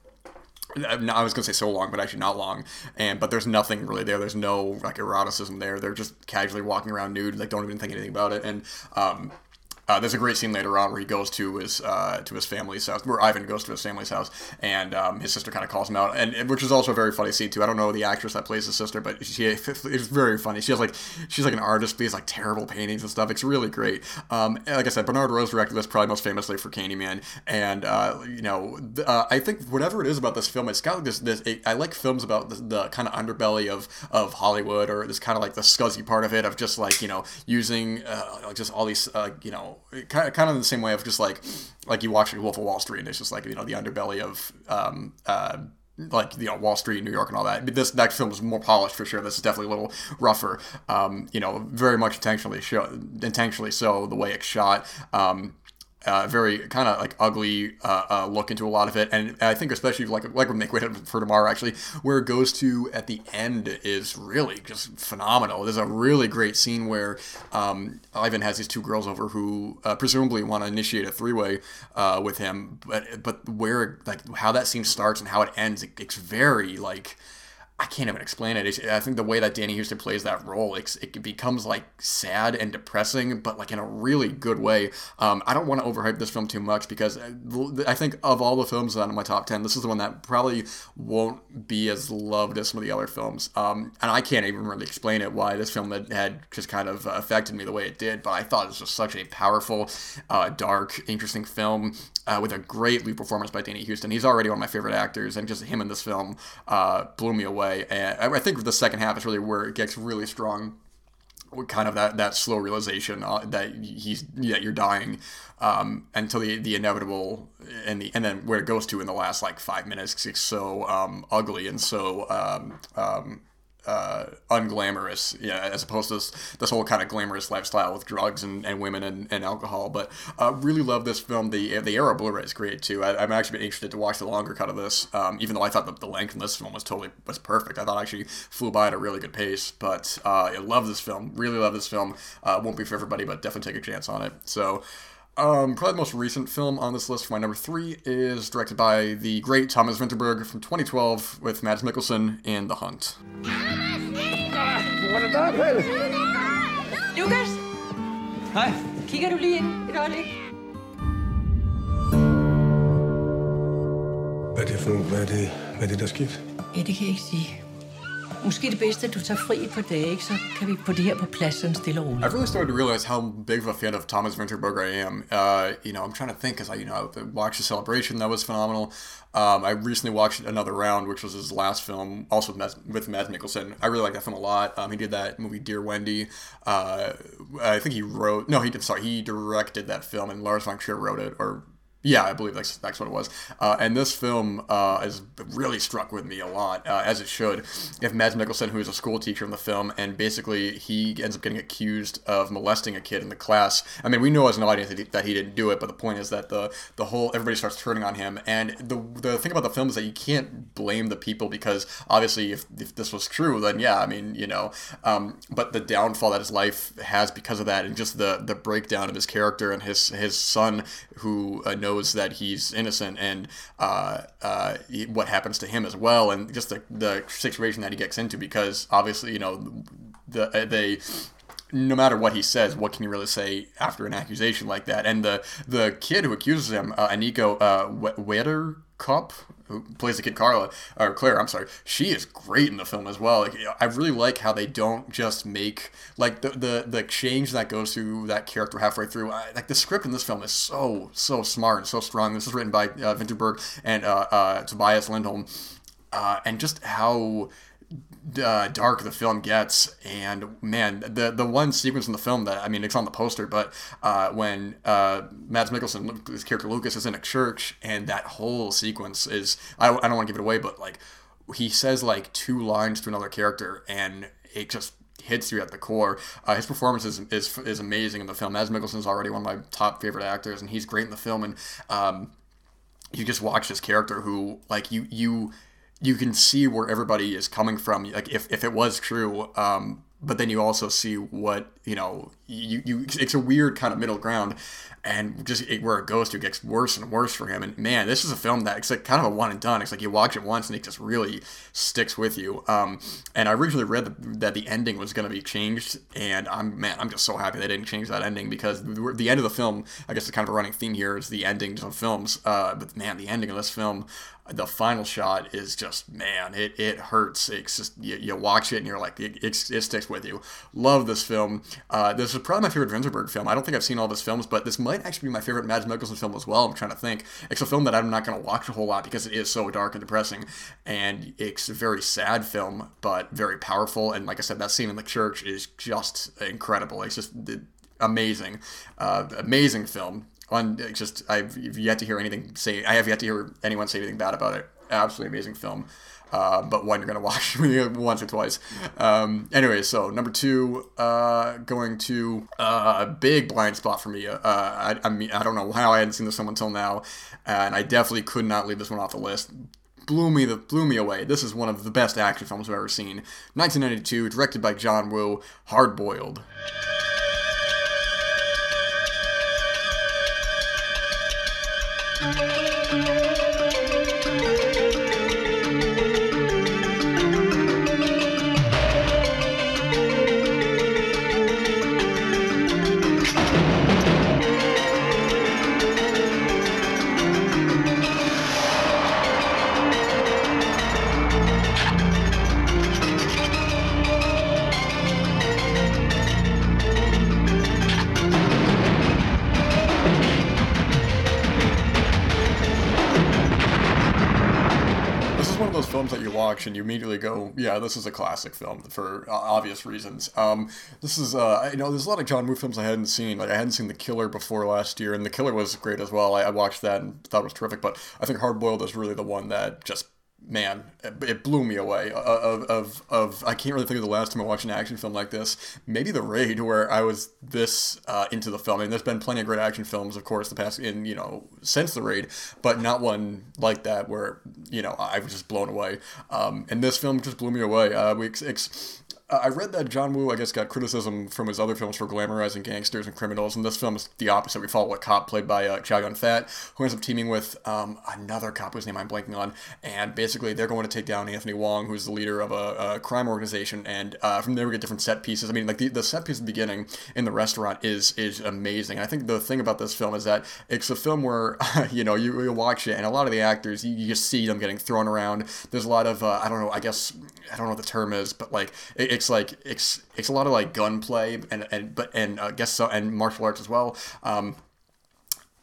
I was gonna say so long, but actually not long. And but there's nothing really there. There's no like eroticism there. They're just casually walking around nude, like don't even think anything about it. And um, uh, there's a great scene later on where he goes to his uh, to his family's house, where Ivan goes to his family's house, and um, his sister kind of calls him out, and which is also a very funny scene too. I don't know the actress that plays his sister, but she it's very funny. She has like she's like an artist, but like terrible paintings and stuff. It's really great. Um, like I said, Bernard Rose directed this probably most famously for Candyman, and uh, you know uh, I think whatever it is about this film, it's got like this this. It, I like films about the, the kind of underbelly of of Hollywood, or this kind of like the scuzzy part of it, of just like you know using uh, just all these uh, you know kind of, kind of the same way of just like like you watch Wolf of Wall Street and it's just like you know the underbelly of um, uh, like you know Wall Street, New York, and all that. But this next film is more polished for sure. This is definitely a little rougher. Um, you know, very much intentionally show, intentionally so the way it's shot. Um, uh, very kind of like ugly uh, uh, look into a lot of it, and I think especially like like with Make Way for Tomorrow actually, where it goes to at the end is really just phenomenal. There's a really great scene where um, Ivan has these two girls over who uh, presumably want to initiate a three way uh, with him, but but where like how that scene starts and how it ends, it, it's very like I can't even explain it. It's, I think the way that Danny Huston plays that role, it's, it becomes like sad and depressing, but like in a really good way. Um, I don't want to overhype this film too much because I think of all the films that are in my top 10, this is the one that probably won't be as loved as some of the other films. Um, and I can't even really explain it why this film had, had just kind of affected me the way it did, but I thought it was just such a powerful, uh, dark, interesting film uh, with a great lead performance by Danny Huston. He's already one of my favorite actors, and just him in this film uh, blew me away. And I think the second half is really where it gets really strong. Kind of that, that slow realization uh, that he's that you're dying um, until the the inevitable and the and then where it goes to in the last like five minutes it's so um, ugly and so um, um uh, unglamorous, yeah, as opposed to this, this whole kind of glamorous lifestyle with drugs and, and women and, and alcohol. But uh, really love this film. The the Arrow Blu-ray is great too. I, am actually interested to watch the longer cut of this, um, even though I thought that the length in this film was totally was perfect. I thought I actually flew by at a really good pace. But uh, I love this film. Really love this film. Uh, won't be for everybody, but definitely take a chance on it. So. Um, probably the most recent film on this list for my number three is directed by the great Thomas Vinterberg from 2012 with Mads Mikkelsen in The Hunt. Lukas? Hej. Kigger du lige ind et øjeblik? Hvad er det for Hvad er det, hvad er det der er sket? Ja, det kan jeg ikke sige. Måske det bedste, at du tager fri dage, ikke? så kan vi få det her på stille roligt. I've really started to realize how big of a fan of Thomas Winterberger I am. Uh, you know, I'm trying to think because I, you know, I watched the celebration that was phenomenal. Um, I recently watched Another Round, which was his last film, also with with Mads Mikkelsen. I really like that film a lot. Um, he did that movie Dear Wendy. Uh, I think he wrote, no, he did, sorry, he directed that film, and Lars von Trier wrote it, or yeah, I believe that's that's what it was. Uh, and this film uh, has really struck with me a lot, uh, as it should. If Mads Mikkelsen, who is a school teacher in the film, and basically he ends up getting accused of molesting a kid in the class. I mean, we know as an audience that he, that he didn't do it, but the point is that the the whole everybody starts turning on him. And the the thing about the film is that you can't blame the people because obviously, if, if this was true, then yeah, I mean, you know. Um, but the downfall that his life has because of that, and just the the breakdown of his character and his his son who uh, knows that he's innocent and uh, uh, what happens to him as well, and just the, the situation that he gets into because obviously you know the uh, they no matter what he says, what can you really say after an accusation like that? And the the kid who accuses him, uh, Annika uh, Cup, who plays the kid Carla or Claire, I'm sorry, she is great in the film as well. Like, I really like how they don't just make like the the the exchange that goes through that character halfway through. I, like the script in this film is so so smart and so strong. This is written by uh, Vinterberg and uh, uh, Tobias Lindholm, uh, and just how uh, dark the film gets, and man, the the one sequence in the film that I mean, it's on the poster, but uh, when uh, Mads Mikkelsen, his character Lucas, is in a church, and that whole sequence is I I don't want to give it away, but like he says like two lines to another character, and it just hits you at the core. Uh, his performance is, is is amazing in the film. Mads Mikkelsen is already one of my top favorite actors, and he's great in the film. And um, you just watch this character who like you you you can see where everybody is coming from. Like if, if it was true, um, but then you also see what you know. You, you it's a weird kind of middle ground, and just it, where it goes to it gets worse and worse for him. And man, this is a film that it's like kind of a one and done. It's like you watch it once and it just really sticks with you. Um, and I originally read the, that the ending was going to be changed, and I'm man, I'm just so happy they didn't change that ending because the, end of the film, I guess, the kind of a running theme here is the endings of films. Uh, but man, the ending of this film, the final shot is just man it, it hurts. It's just you, you watch it and you're like it, it, sticks with you. Love this film. Uh, this is probably my favorite Vinterberg film. I don't think I've seen all of his films but this might actually be my favorite Mads Mikkelsen film as well I'm trying to think. It's a film that I'm not going to watch a whole lot because it is so dark and depressing. And it's a very sad film but very powerful. And like I said that scene in the church is just incredible. It's just amazing uh, amazing film on just I've yet to hear anything say I have yet to hear anyone say anything bad about it. Absolutely amazing film. Uh, but one you're gonna watch once or twice. Um, anyway, so number two, uh, going to uh, a big blind spot for me. Uh, I, I mean, I don't know how I hadn't seen this film until now, and I definitely could not leave this one off the list blew me the blew me away. This is one of the best action films I've ever seen. 1992, directed by John Woo, Hard Boiled. Música watch and you immediately go, yeah, this is a classic film for uh, obvious reasons. Um, this is, uh, you know, there's a lot of John Woo films I hadn't seen. Like I hadn't seen The Killer before last year, and The Killer was great as well. I, I watched that and thought it was terrific. But I think Hard Boiled is really the one that just man, it blew me away. Of, of, of, I can't really think of the last time I watched an action film like this. Maybe The Raid, where I was this uh, into the film. I mean, there's been plenty of great action films, of course, the past in you know since The Raid, but not one like that where you know I was just blown away. Um, and this film just blew me away. Uh, we ex- ex- I read that John Woo, I guess, got criticism from his other films for glamorizing gangsters and criminals, and this film is the opposite. We follow a cop played by uh, Chow Yun Fat, who ends up teaming with um, another cop whose name I'm blanking on, and basically they're going to take down Anthony Wong, who's the leader of a, a crime organization, and uh, from there we get different set pieces. I mean, like the, the set piece at the beginning in the restaurant is is amazing. I think the thing about this film is that it's a film where you know you, you watch it, and a lot of the actors you, you just see them getting thrown around. There's a lot of uh, I don't know, I guess I don't know what the term is, but like it, it's like it's it's a lot of like gunplay and and but and uh, guess so and martial arts as well. Um,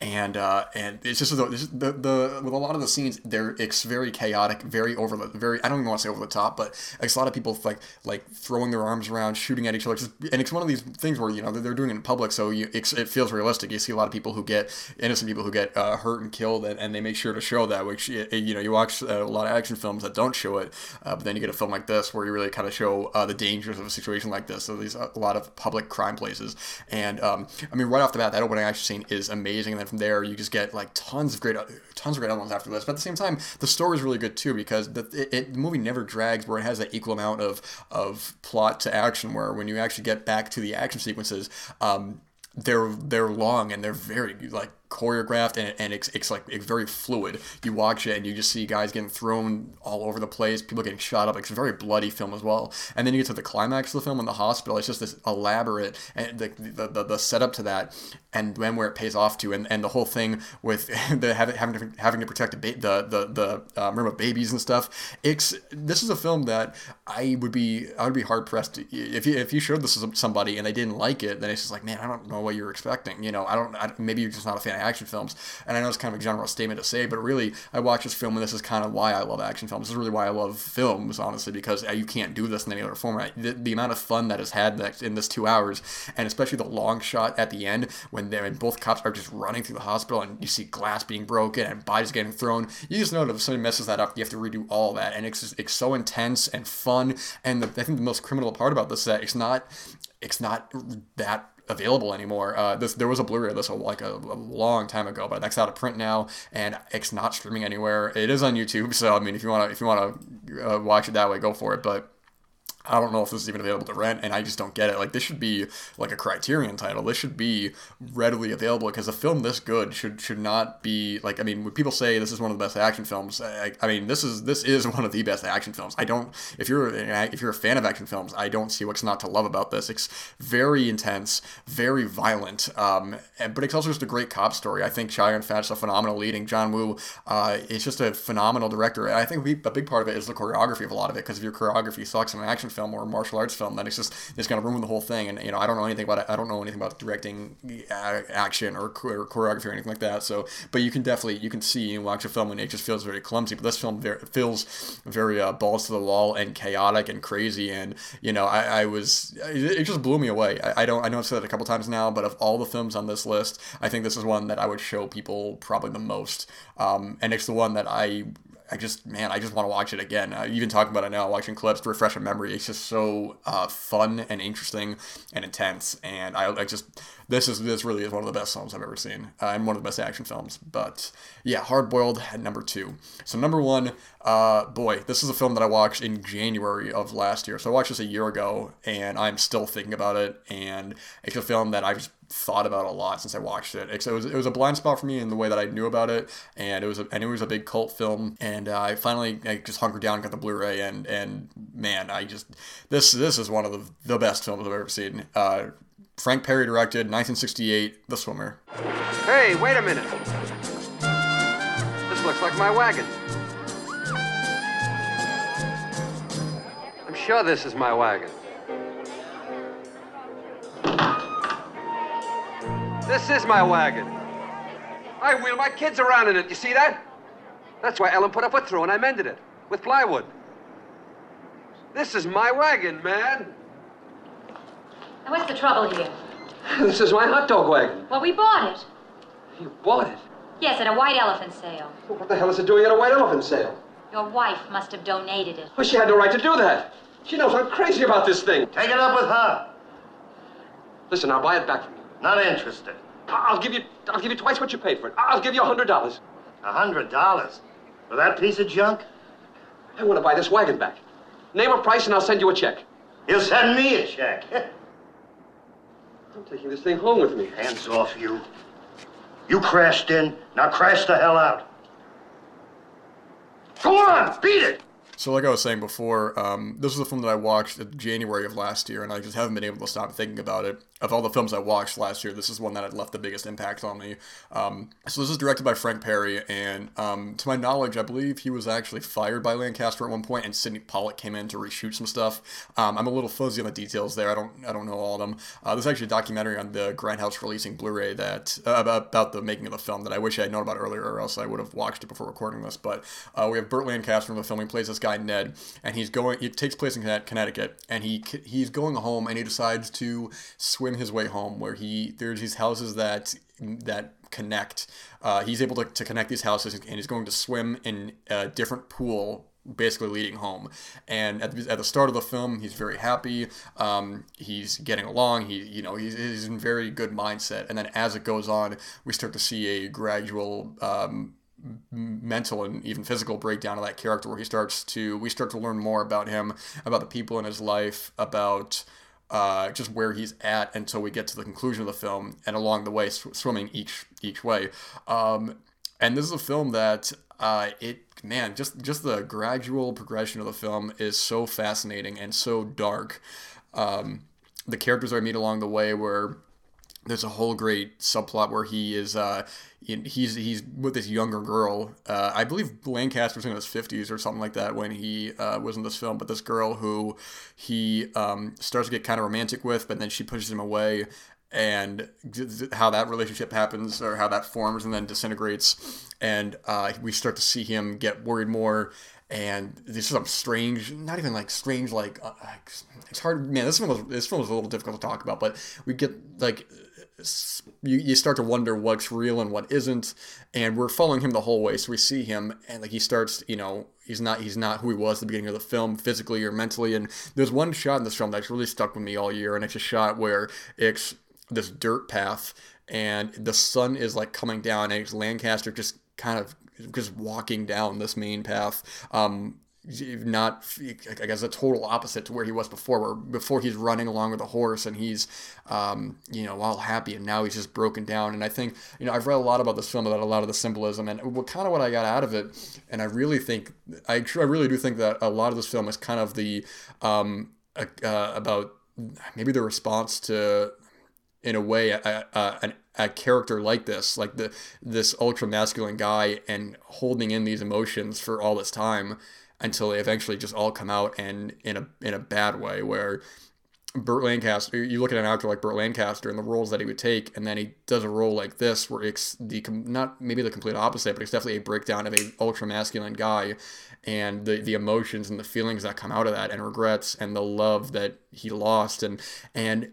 and uh, and it's just the, the the with a lot of the scenes they're it's very chaotic very over the very I don't even want to say over the top but it's a lot of people like like throwing their arms around shooting at each other and it's one of these things where you know they're doing it in public so you it feels realistic. You see a lot of people who get innocent people who get uh, hurt and killed and, and they make sure to show that which you know you watch a lot of action films that don't show it uh, but then you get a film like this where you really kind of show uh, the dangers of a situation like this. So these a lot of public crime places. And um, I mean right off the bat that opening action scene is amazing and then from there, you just get like tons of great, tons of great elements after this. But at the same time, the story is really good too because the it, it, the movie never drags, where it has that equal amount of of plot to action. Where when you actually get back to the action sequences, um, they're they're long and they're very like choreographed and, and it's, it's like it's very fluid. You watch it and you just see guys getting thrown all over the place, people getting shot up. It's a very bloody film as well. And then you get to the climax of the film in the hospital. It's just this elaborate and the, the, the, the setup to that and then where it pays off to and, and the whole thing with the having having to, having to protect the the the, the uh, remember babies and stuff. It's this is a film that I would be I would be hard pressed if you if you showed this to somebody and they didn't like it, then it's just like man I don't know what you're expecting. You know I don't I, maybe you're just not a fan action films. And I know it's kind of a general statement to say, but really, I watch this film, and this is kind of why I love action films. This is really why I love films, honestly, because uh, you can't do this in any other format. The, the amount of fun that is had in this two hours, and especially the long shot at the end when they're and both cops are just running through the hospital, and you see glass being broken and bodies getting thrown. You just know that if somebody messes that up, you have to redo all that, and it's it's so intense and fun. And the, I think the most criminal part about this is that it's not it's not that available anymore. Uh, this there was a Blu-ray of this like a, a, long time ago, but that's out of print now, and it's not streaming anywhere. It is on YouTube, so I mean, if you want to if you want to uh, watch it that way, go for it. But I don't know if this is even available to rent, and I just don't get it. Like this should be like a Criterion title. This should be readily available because a film this good should should not be like. I mean, when people say this is one of the best action films, I, I mean this is this is one of the best action films. I don't. If you're if you're a fan of action films, I don't see what's not to love about this. It's very intense, very violent, um, and, but it's also just a great cop story. I think Chow Yun Fat's a phenomenal leading. John Woo uh, is just a phenomenal director, and I think we, a big part of it is the choreography of a lot of it. Because if your choreography sucks in an action film or a martial arts film, then it's just it's going to ruin the whole thing. And you know, I don't know anything about it. I don't know anything about directing uh, action or, or, choreography or anything like that. So, but you can definitely you can see and watch a film and it just feels very clumsy. But this film very, feels very uh, balls to the wall and chaotic and crazy. And you know, I, I was it, it, just blew me away. I, I don't I know I've said it a couple times now, but of all the films on this list, I think this is one that I would show people probably the most. Um, and it's the one that I I just man, I just want to watch it again. Uh, even talking about it now, watching clips to refresh my memory, it's just so uh, fun and interesting and intense. And I, I just this is this really is one of the best films I've ever seen, uh, and one of the best action films. But yeah, Hard Boiled at number two. So number one, uh, boy, this is a film that I watched in January of last year. So I watched this a year ago, and I'm still thinking about it. And it's a film that I've thought about a lot since I watched it. It was, it was a blind spot for me in the way that I knew about it, and it was a, and it was a big cult film. And uh, I finally I just hunkered down, got the Blu-ray, and and man, I just this this is one of the, the best films I've ever seen. Uh, Frank Perry directed, 1968, The Swimmer. Hey, wait a minute. This looks like my wagon. I'm sure this is my wagon. This is my wagon. I wheel my kids around in it. You see that? That's why Ellen put a foot through and I mended it with plywood. This is my wagon, man. Now, what's the trouble here? This is my hot dog wagon. Well, we bought it. You bought it? Yes, at a white elephant sale. What the hell is it doing at a white elephant sale? Your wife must have donated it. Well, she had no right to do that. She knows I'm crazy about this thing. Take it up with her. Listen, I'll buy it back from you. Not interested. I- I'll give you, I'll give you twice what you paid for it. I'll give you a hundred dollars. A hundred dollars for that piece of junk? I want to buy this wagon back. Name a price and I'll send you a check. You'll send me a check. I'm taking this thing home with me. Hands off you. You crashed in. Now crash the hell out. Go on, beat it. So, like I was saying before, um, this was a film that I watched in January of last year, and I just haven't been able to stop thinking about it. Of all the films I watched last year, this is one that had left the biggest impact on me. Um, so, this is directed by Frank Perry, and um, to my knowledge, I believe he was actually fired by Lancaster at one point, and Sydney Pollack came in to reshoot some stuff. Um, I'm a little fuzzy on the details there. I don't, I don't know all of them. Uh, there's actually a documentary on the Grindhouse releasing Blu-ray that uh, about, about the making of the film that I wish I had known about earlier, or else I would have watched it before recording this. But uh, we have Burt Lancaster in the film. He plays this guy Ned, and he's going. It takes place in Connecticut, and he he's going home, and he decides to swim his way home. Where he there's these houses that that connect. Uh, he's able to, to connect these houses, and he's going to swim in a different pool basically leading home. And at the, at the start of the film, he's very happy. Um, he's getting along. He, you know, he's, he's in very good mindset. And then as it goes on, we start to see a gradual. Um, mental and even physical breakdown of that character where he starts to we start to learn more about him about the people in his life about uh, just where he's at until we get to the conclusion of the film and along the way sw- swimming each each way. Um, and this is a film that uh, it man just just the gradual progression of the film is so fascinating and so dark. Um, the characters I meet along the way where there's a whole great subplot where he is uh, he's he's with this younger girl. Uh, I believe Lancaster's in his fifties or something like that when he uh, was in this film. But this girl who he um, starts to get kind of romantic with, but then she pushes him away, and how that relationship happens or how that forms and then disintegrates, and uh, we start to see him get worried more. And there's some strange, not even like strange, like uh, it's hard. Man, this film was this film was a little difficult to talk about, but we get like you, you start to wonder what's real and what isn't and we're following him the whole way so we see him and like he starts you know he's not he's not who he was at the beginning of the film physically or mentally and there's one shot in this film that's really stuck with me all year and it's a shot where it's this dirt path and the sun is like coming down and it's lancaster just kind of just walking down this main path um, not I guess a total opposite to where he was before where before he's running along with a horse and he's um, you know all happy and now he's just broken down. And I think you know I've read a lot about this film about a lot of the symbolism. And what kind of what I got out of it and I really think I, I really do think that a lot of this film is kind of the um, uh, about maybe the response to in a way a, a, a, character like this like the this ultra masculine guy and holding in these emotions for all this time until they eventually just all come out and in a in a bad way where Burt Lancaster, you look at an actor like Burt Lancaster and the roles that he would take, and then he does a role like this where it's the not maybe the complete opposite, but it's definitely a breakdown of a ultra masculine guy, and the the emotions and the feelings that come out of that, and regrets and the love that he lost, and and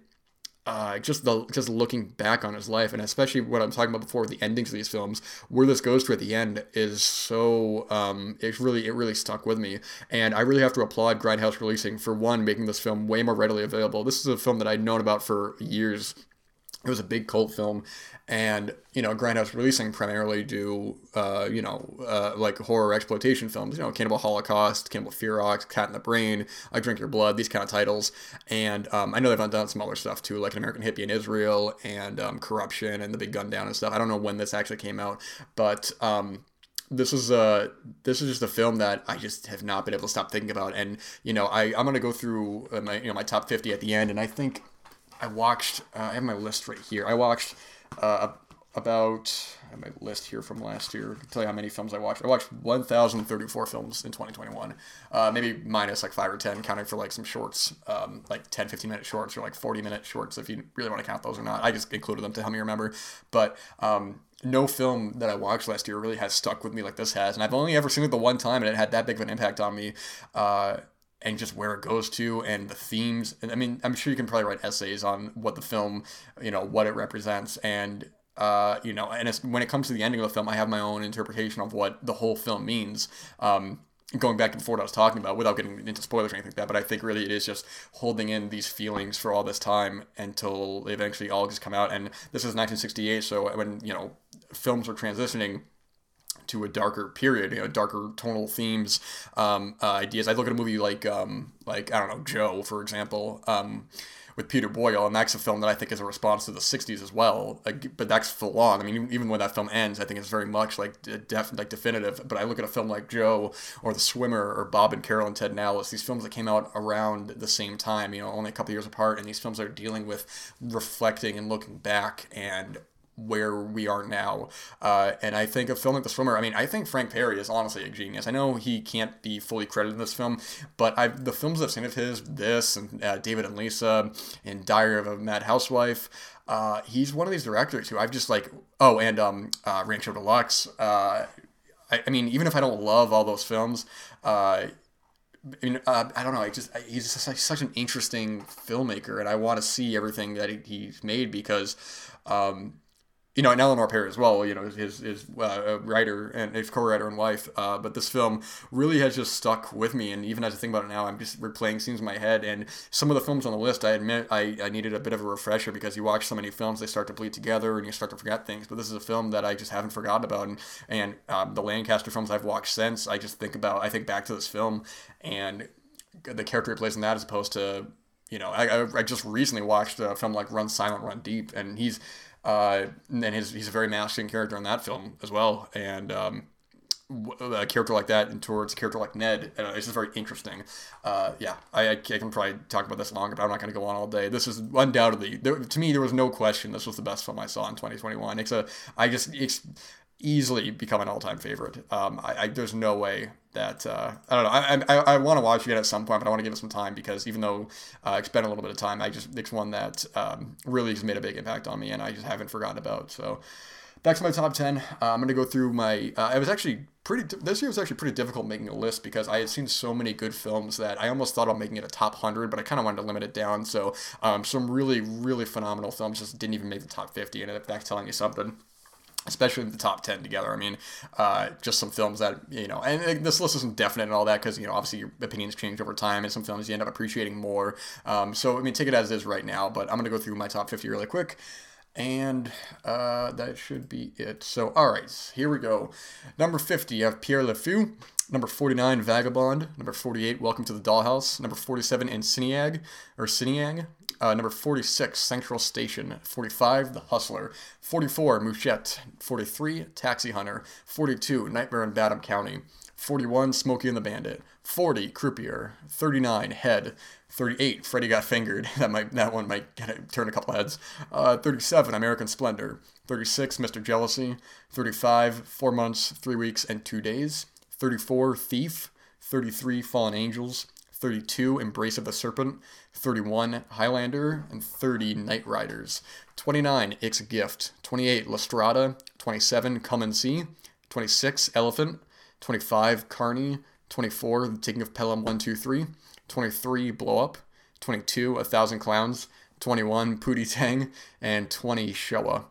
uh, just the just looking back on his life, and especially what I'm talking about before, the endings of these films, where this goes to at the end is so um, it really it really stuck with me, and I really have to applaud Grindhouse Releasing for one making this film way more readily available. This is a film that I'd known about for years. It was a big cult film, and you know grindhouse releasing primarily do uh, you know uh, like horror exploitation films you know cannibal holocaust cannibal ferox cat in the brain i drink your blood these kind of titles. And um, i know they've done some other stuff too like an american hippie in israel and um, corruption and the big gun down and stuff. I don't know when this actually came out but um, this is a this is just a film that I just have not been able to stop thinking about, and you know I I'm gonna go through uh, my you know my top 50 at the end, and I think I watched uh, I have my list right here. I watched uh, about I have my list here from last year. I can tell you how many films I watched. I watched 1,034 films in 2021. Uh, maybe minus like five or 10, counting for like some shorts, um, like 10, 15 minute shorts or like 40 minute shorts if you really want to count those or not. I just included them to help me remember. But um, no film that I watched last year really has stuck with me like this has. And I've only ever seen it the one time and it had that big of an impact on me. Uh, and just where it goes to and the themes. And I mean, I'm sure you can probably write essays on what the film, you know, what it represents and uh, you know, and when it comes to the ending of the film, I have my own interpretation of what the whole film means. Um, going back to before what I was talking about, without getting into spoilers or anything like that, but I think really it is just holding in these feelings for all this time until they eventually all just come out. And this is 1968, so when you know films are transitioning to a darker period, you know, darker tonal themes, um, uh, ideas. I look at a movie like, um, like I don't know, Joe, for example, um, with Peter Boyle, and that's a film that I think is a response to the '60s as well. Like, but that's full on. I mean, even when that film ends, I think it's very much like def- like definitive. But I look at a film like Joe or The Swimmer or Bob and Carol and Ted and Alice, these films that came out around the same time, you know, only a couple years apart, and these films are dealing with reflecting and looking back and where we are now. Uh, and I think a film like The Swimmer, I mean, I think Frank Perry is honestly a genius. I know he can't be fully credited in this film, but I've, the films I've seen of his, this and uh, David and Lisa and Diary of a Mad Housewife, uh, he's one of these directors who I've just like, oh, and um, uh, Rancho Deluxe. Uh, I, I, mean, even if I don't love all those films, uh, I mean, uh, I don't know. I just he's just such an interesting filmmaker, and I want to see everything that he, he's made because um, you know, and Eleanor Perry as well, you know, his, his uh, writer and his co-writer and wife. Uh, but this film really has just stuck with me. And even as I think about it now, I'm just replaying scenes in my head. And some of the films on the list, I admit I, I needed a bit of a refresher because you watch so many films, they start to bleed together and you start to forget things. But this is a film that I just haven't forgotten about. And, and um, the Lancaster films I've watched since, I just think about, I think back to this film and the character he plays in that as opposed to, you know, I, I just recently watched a film like Run Silent, Run Deep. And he's, uh, and his, he's a very masculine character in that film as well. And um, a character like that and towards a character like Ned uh, is just very interesting. Uh, yeah, I, I, can probably talk about this longer, but I'm not going to go on all day. This is undoubtedly, there, to me, there was no question this was the best film I saw in 2021. It's a, I just, it's easily become an all-time favorite. Um, I, I, there's no way that uh, I don't know. I I, I want to watch it at some point, but I want to give it some time because even though uh, it's a little bit of time, I just it's one that um, really has made a big impact on me, and I just haven't forgotten about. So back to my top 10 uh, i'm going to go through my uh, i was actually pretty this year was actually pretty difficult making a list because i had seen so many good films that i almost thought about making it a top 100 but i kind of wanted to limit it down so um, some really really phenomenal films just didn't even make the top 50 and if that's telling you something especially the top 10 together. I mean, uh, just some films that, you know, and this list isn't definite and all that because, you know, obviously your opinions change over time and some films you end up appreciating more. Um, so, I mean, take it as it is right now, but I'm going to go through my top 50 really quick. And uh, that should be it. So, all right, here we go. Number 50, you have Pierrot Le Fou. Number 49, Vagabond. Number 48, Welcome to the Dollhouse. Number 47, Insiniag, or Siniang. Uh, number 46, Central Station. 45, The Hustler. 44, Mouchette. 43, Taxi Hunter. 42, Nightmare in Badham County. 41, Smokey and the Bandit. 40, Croupier. 39, Head. 38, Freddy Got Fingered. That might that one might turn a couple heads. Uh, 37, American Splendor. 36, Mr. Jealousy. 35, Four Months, Three Weeks, and Two Days. 34, Thief. 33, Fallen Angels. 32, Embrace of the Serpent, 31, Highlander, and 30, Knightriders. 29, It's a Gift. 28, La Strada. 27, Come and See. 26, Elephant. 25, Carny. 24, The Taking of Pelham 123. 23, Blow Up. 22, A Thousand Clowns. 21, Pootie Tang. And 20, Shoah.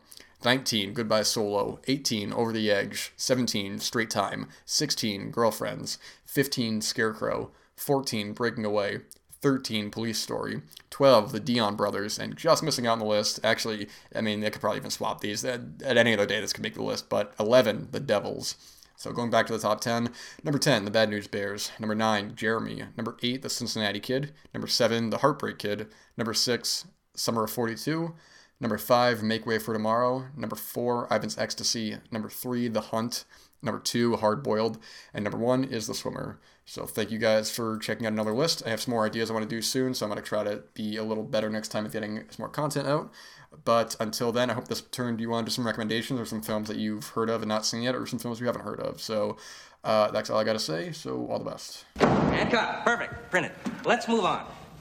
19, Goodbye Solo. 18, Over the Edge. 17, Straight Time. 16, Girlfriends. 15, Scarecrow. 14, Breaking Away, 13, Police Story, 12, The Dion Brothers, and just missing out on the list. Actually, I mean, they could probably even swap these. At, at any other day, this could make the list, but 11, The Devils. So going back to the top 10, number 10, The Bad News Bears. Number 9, Jeremy. Number 8, The Cincinnati Kid. Number 7, The Heartbreak Kid. Number 6, Summer of 42. Number 5, Make Way for Tomorrow. Number 4, Ivan's Ecstasy. Number 3, The Hunt. Number 2, Hard Boiled. And number 1 is The Swimmer. So thank you guys for checking out another list. I have some more ideas I want to do soon, so I'm going to try to be a little better next time with getting some more content out. But until then, I hope this turned you on to some recommendations or some films that you've heard of and not seen yet, or some films you haven't heard of. So uh, that's all I got to say. So all the best. And cut. Perfect. Print it. Let's move on.